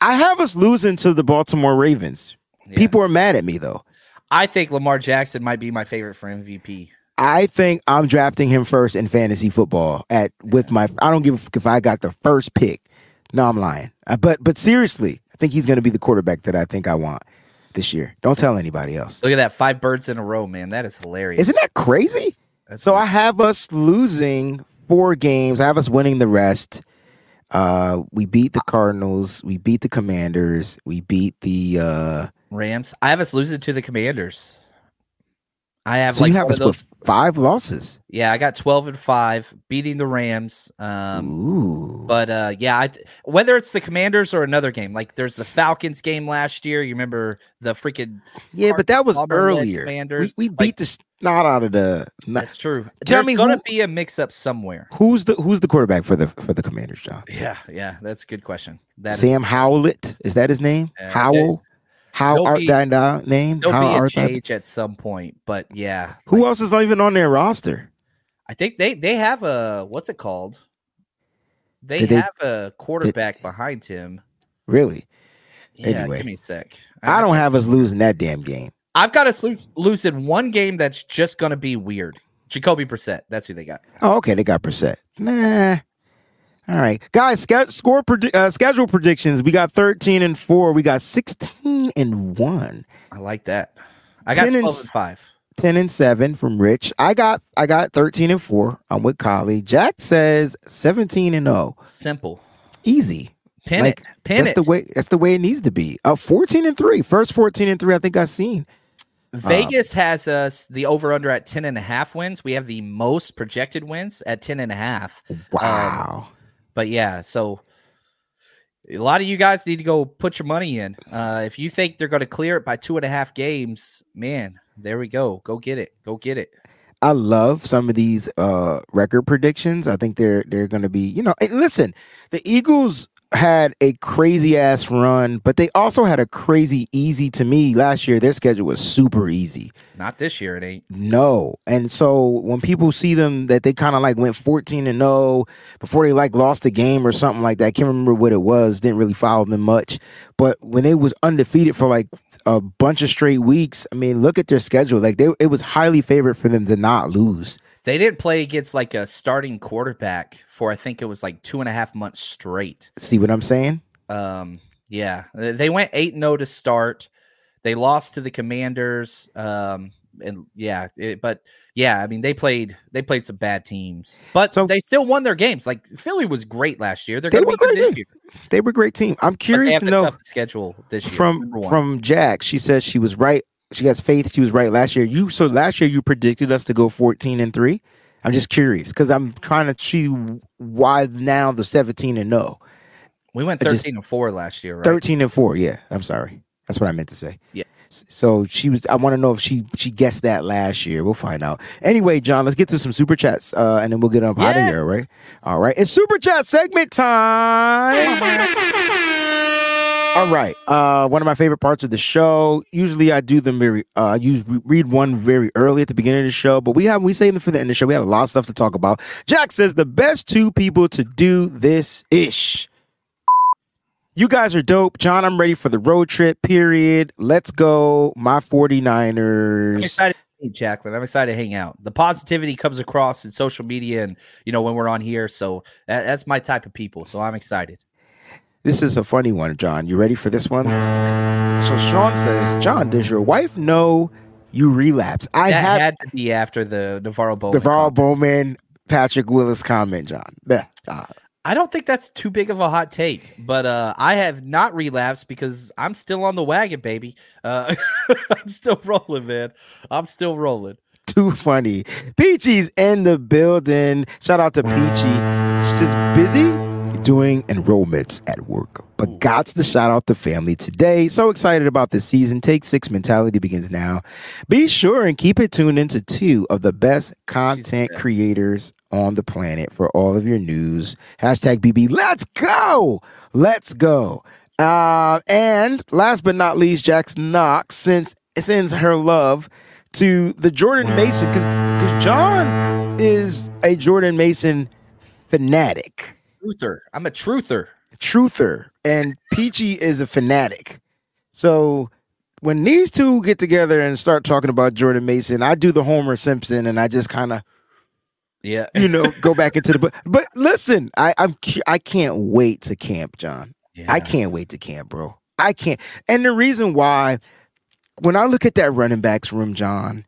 I have us losing to the Baltimore Ravens. Yeah. People are mad at me though. I think Lamar Jackson might be my favorite for MVP. I think I'm drafting him first in fantasy football at with my. I don't give a if I got the first pick. No, I'm lying. Uh, But but seriously, I think he's going to be the quarterback that I think I want this year. Don't tell anybody else. Look at that, five birds in a row, man. That is hilarious. Isn't that crazy? That's So I have us losing four games. I have us winning the rest. Uh, we beat the Cardinals. We beat the Commanders. We beat the. Uh, Rams. I have us losing to the Commanders. I have so like you have one us those. with five losses. Yeah, I got twelve and five, beating the Rams. Um, Ooh. but uh, yeah, I, whether it's the Commanders or another game, like there's the Falcons game last year. You remember the freaking? yeah, but that was Auburn-led earlier. We, Commanders, we like- beat the snot out of the. not- That's true. Tell There's me gonna be a mix up somewhere. who's the Who's the quarterback for the for the Commanders, John? Yeah, yeah, that's a good question. That is- Sam Howlett is that his name? Uh, Howell. How There'll art be- that uh, name? there'll How be a change at some point, but yeah. Who like, else is even on their roster? I think they they have a what's it called? They Did they- have a quarterback behind him. Really? Yeah, Anyway. give me a sec. I don't have us losing that damn game. I've got us lo- losing one game that's just going to be weird. Jacoby Brissett. That's who they got. Oh, okay. They got Brissett. Nah. All right, guys. Ske- score predi- uh, schedule predictions. We got thirteen and four. We got sixteen and one. I like that. I got 10 and 12 s- and 5. Ten and seven from Rich. I got I got thirteen and four. I'm with Collie. Jack says seventeen and zero. Simple. Easy. Pin Like, it. Pin that's it. the way. That's the way it needs to be. Uh, fourteen and three. First fourteen and three. I think I've seen. Vegas has us the over under at 10 and a half wins. We have the most projected wins at 10 and a half. Wow. But yeah, so a lot of you guys need to go put your money in. Uh, if you think they're going to clear it by two and a half games, man, there we go. Go get it. Go get it. I love some of these uh record predictions. I think they're they're going to be, you know, listen, the Eagles had a crazy ass run, but they also had a crazy easy to me last year. Their schedule was super easy. Not this year, it ain't. No. And so when people see them that they kind of like went 14 and 0 before they like lost a game or something like that. I can't remember what it was. Didn't really follow them much. But when they was undefeated for like a bunch of straight weeks, I mean, look at their schedule. Like they it was highly favored for them to not lose. They didn't play against like a starting quarterback for I think it was like two and a half months straight. See what I'm saying? Um, yeah, they went eight and zero to start. They lost to the Commanders. Um, and yeah, it, but yeah, I mean they played they played some bad teams, but So- they still won their games. Like Philly was great last year. They're They were be great, this yeah. year. They were a great team. I'm curious to know schedule this year. from from Jack. She says she was right. She has faith. She was right last year. You so last year you predicted us to go 14 and three. I'm just curious because I'm trying to see why now the 17 and no. we went I just- thirteen and four last year, right? 13 and 4 yeah i'm sorry that's what i meant to say Yeah. So she was i want to know if she she guessed that last year we'll find out anyway john let's get to some super chats uh and then we'll get up out of Yeah. here all right all right it's super chat segment time all right uh one of my favorite parts of the show usually i do them very uh i use read one very early at the beginning of the show but we have we save them for the end of the show we had a lot of stuff to talk about jack says the best two people to do this ish you guys are dope. John, I'm ready for the road trip, period. Let's go, my I'm 49ers. excited to meet Jacqueline. I'm excited to hang out. The positivity comes across in social media and you know when we're on here. So that, that's my type of people. So I'm excited. This is a funny one, John. You ready for this one? So Sean says, John, does your wife know you relapse? I that have had to be after the NaVorro Bowman. comment. Bowman, Patrick Willis comment, John. Yeah. Uh, I don't think that's too big of a hot take, but uh, I have not relapsed because I'm still on the wagon, baby. Uh, I'm still rolling, man. I'm still rolling. too funny. Peachy's in the building. Shout out to Peachy. She says busy doing enrollments at work, but gots to shout out the family today. So excited about this season. Take six mentality begins now. Be sure and keep it tuned into two of the best content creators on the planet for all of your news. Hashtag BB. Let's go. Let's go. Uh, and last but not least, Jackson Knox since sends her love to the Jordan Mason because John is a Jordan Mason fanatic, Truther. I'm a truther. truther, and Peachy is a fanatic. So when these two get together and start talking about Jordan Mason, I do the Homer Simpson and I just kind of Yeah. you know go back into the. But but listen, I I'm I can't wait to camp, John. I can't wait to camp, bro. I can't. And the reason why, when I look at that running backs room, John,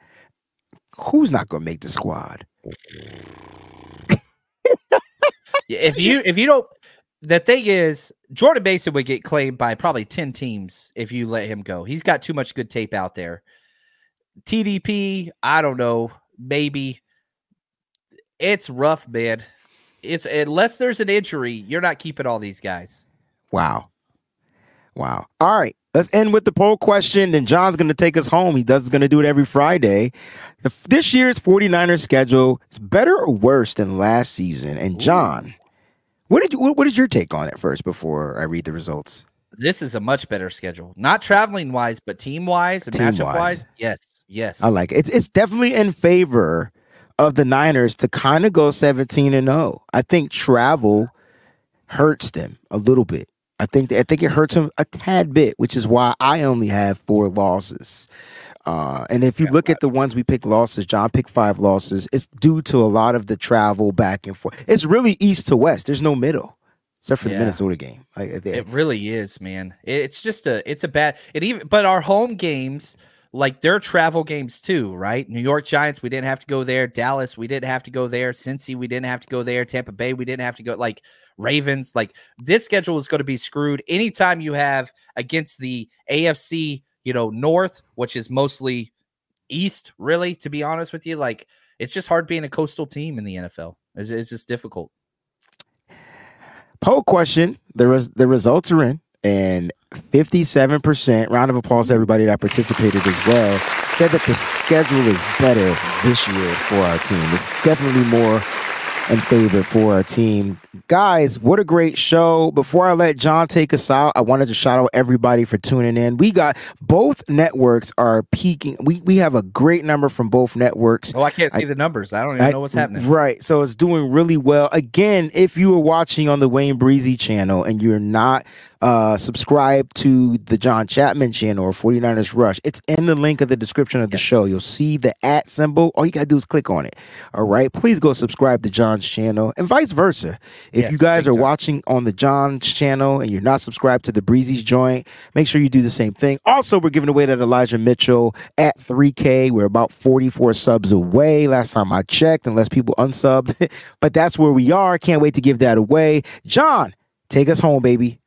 who's not going to make the squad? If you if you don't the thing is Jordan Mason would get claimed by probably 10 teams if you let him go. He's got too much good tape out there. TDP, I don't know, maybe it's rough, man. It's unless there's an injury, you're not keeping all these guys. Wow. Wow. All right. Let's end with the poll question. Then John's going to take us home. He does going to do it every Friday. If this year's 49ers schedule is better or worse than last season. And John, what did you, what, what is your take on it first before I read the results? This is a much better schedule. Not traveling wise, but team wise and matchup Team-wise. wise. Yes. Yes. I like it. It's it's definitely in favor of the Niners to kind of go 17 and 0. I think travel hurts them a little bit. I think I think it hurts them a tad bit, which is why I only have four losses. Uh, and if you look at the ones we picked losses, John picked five losses. It's due to a lot of the travel back and forth. It's really east to west. There's no middle, except for the Minnesota game. Like, It really is, man. It's just a it's a bad it even but our home games like they're travel games too, right? New York Giants, we didn't have to go there. Dallas, we didn't have to go there. Cincy, we didn't have to go there. Tampa Bay, we didn't have to go. Like Ravens, like this schedule is going to be screwed. Anytime you have against the AFC, you know, North, which is mostly East, really, to be honest with you, like it's just hard being a coastal team in the NFL. It's, it's just difficult. poll question. The res- the results are in, and fifty seven percent. Round of applause to everybody that participated as well. Said that the schedule is better this year for our team. It's definitely more in favor for our team. Guys, what a great show. Before I let John take us out, I wanted to shout out everybody for tuning in. We got both networks are peaking. We we have a great number from both networks. Oh, I can't see I- the numbers. I don't even I- know what's happening. Right. So it's doing really well. Again, if you are watching on the Wayne Breezy channel and you're not uh, subscribed to the John Chapman channel or 49ers Rush, it's in the link of the description of the show. You'll see the at symbol. All you got to do is click on it. All right. Please go subscribe to John's channel and vice versa. If Yes, you guys are time. watching on the John's channel and you're not subscribed to the Breezy's joint, make sure you do the same thing. Also, we're giving away that Elijah Mitchell at 3K. We're about 44 subs away last time I checked, unless people unsubbed. but that's where we are. Can't wait to give that away. John, take us home, baby.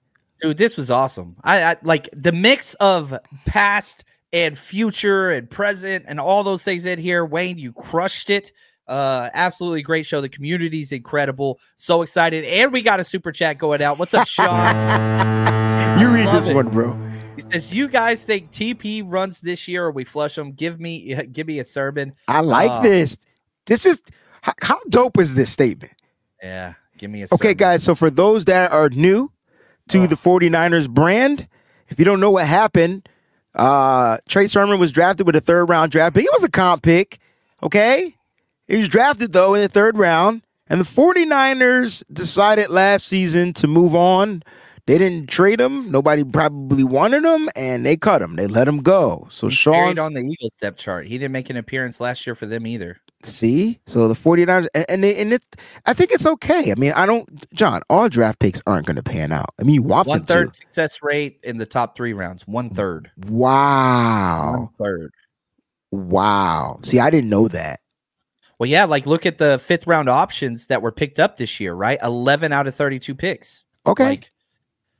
Dude, this was awesome. I, I like the mix of past and future and present and all those things in here. Wayne, you crushed it. Uh, absolutely great show. The community's incredible. So excited, and we got a super chat going out. What's up, Sean? You read Love this it. one, bro. He says, "You guys think TP runs this year, or we flush him? Give me, give me a sermon. I like Uh, this. This is how, how dope is this statement? Yeah, give me a. Okay, sermon. guys. So for those that are new to the 49ers brand, if you don't know what happened, uh Trey Sermon was drafted with a third round draft pick. It was a comp pick. Okay. He was drafted though in the third round. And the 49ers decided last season to move on They didn't trade him. Nobody probably wanted him, and they cut him. They let him go. So Sean on the Eagles depth chart. He didn't make an appearance last year for them either. See, so the 49ers, and, and, they, and it, I think it's okay. I mean, I don't, John, all draft picks aren't going to pan out. I mean, you want One third success rate in the top three rounds. One third. Wow. One third. Wow. See, I didn't know that. Well, yeah, like look at the fifth round options that were picked up this year, right? 11 out of 32 picks. Okay. Like,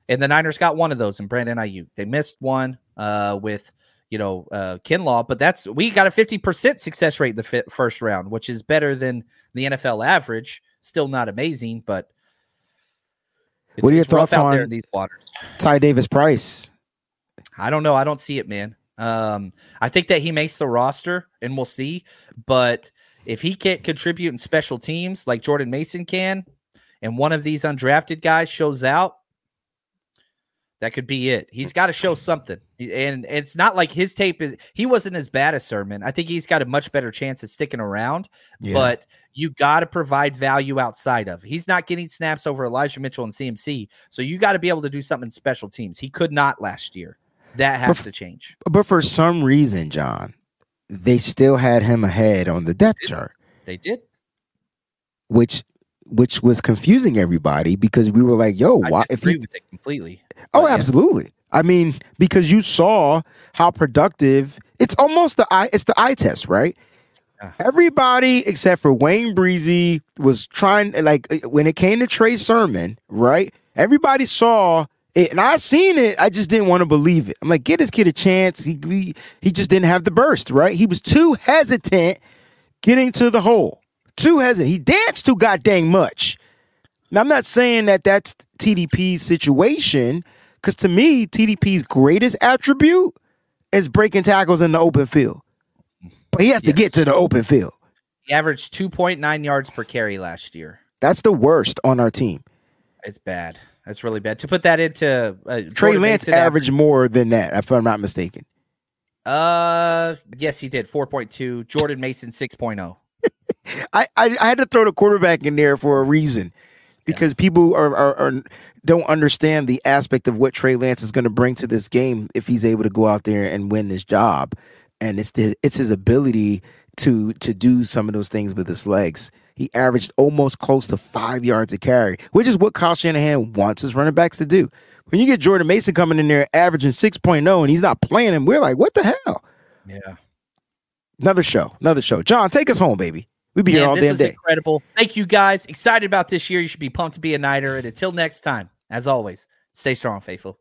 and the Niners got one of those in Brandon Aiyuk. They missed one uh, with, you know, uh, Kinlaw, but that's we got a 50% success rate in the fi- first round, which is better than the NFL average. Still not amazing, but it's, What are your thoughts on- these waters. Ty Davis Price. I don't know. I don't see it, man. Um, I think that he makes the roster, and we'll see. But if he can't contribute in special teams like Jordan Mason can, and one of these undrafted guys shows out, that could be it. He's got to show mm-hmm. something, and it's not like his tape is. He wasn't as bad as Sermon. I think he's got a much better chance of sticking around. Yeah. But you got to provide value outside of. He's not getting snaps over Elijah Mitchell and CMC, so you got to be able to do something special teams. He could not last year. That has But- to change. But for some reason, John, they still had him ahead on the depth chart, They did. which which was confusing everybody because we were like, "Yo, why?" If he, with it completely. oh, absolutely. I mean, because you saw how productive. It's almost the eye. It's the eye test, right? Ah. Everybody except for Wayne Breezy was trying. Like uh, when it came to Trey Sermon, right? Everybody saw it, and I seen it. I just didn't want to believe it. I'm like, get this kid a chance. He he, he just didn't have the burst, right? He was too hesitant getting to the hole. Too hesitant. He danced too goddamn much. Now I'm not saying that that's TDP's situation, because to me, TDP's greatest attribute is breaking tackles in the open field. But he has to get to the open field. He averaged 2.9 yards per carry last year. That's the worst on our team. It's bad. That's really bad. To put that into uh, Trey Lance averaged more than that, if I'm not mistaken. Uh, yes, he did 4.2. Jordan Mason 6.0. I, I, I had to throw the quarterback in there for a reason because people are, are, are don't understand the aspect of what Trey Lance is going to bring to this game if he's able to go out there and win this job, and it's the it's his ability to to do some of those things with his legs. He averaged almost close to five yards a carry, which is what Kyle Shanahan wants his running backs to do. When you get Jordan Mason coming in there averaging 6.0 and he's not playing him, we're like, what the hell? Yeah. Another show, another show. John, take us home, baby. We'd be here all damn day. incredible. Thank you guys. Excited about this year. You should be pumped to be a Niner. And until next time, as always, stay strong, faithful.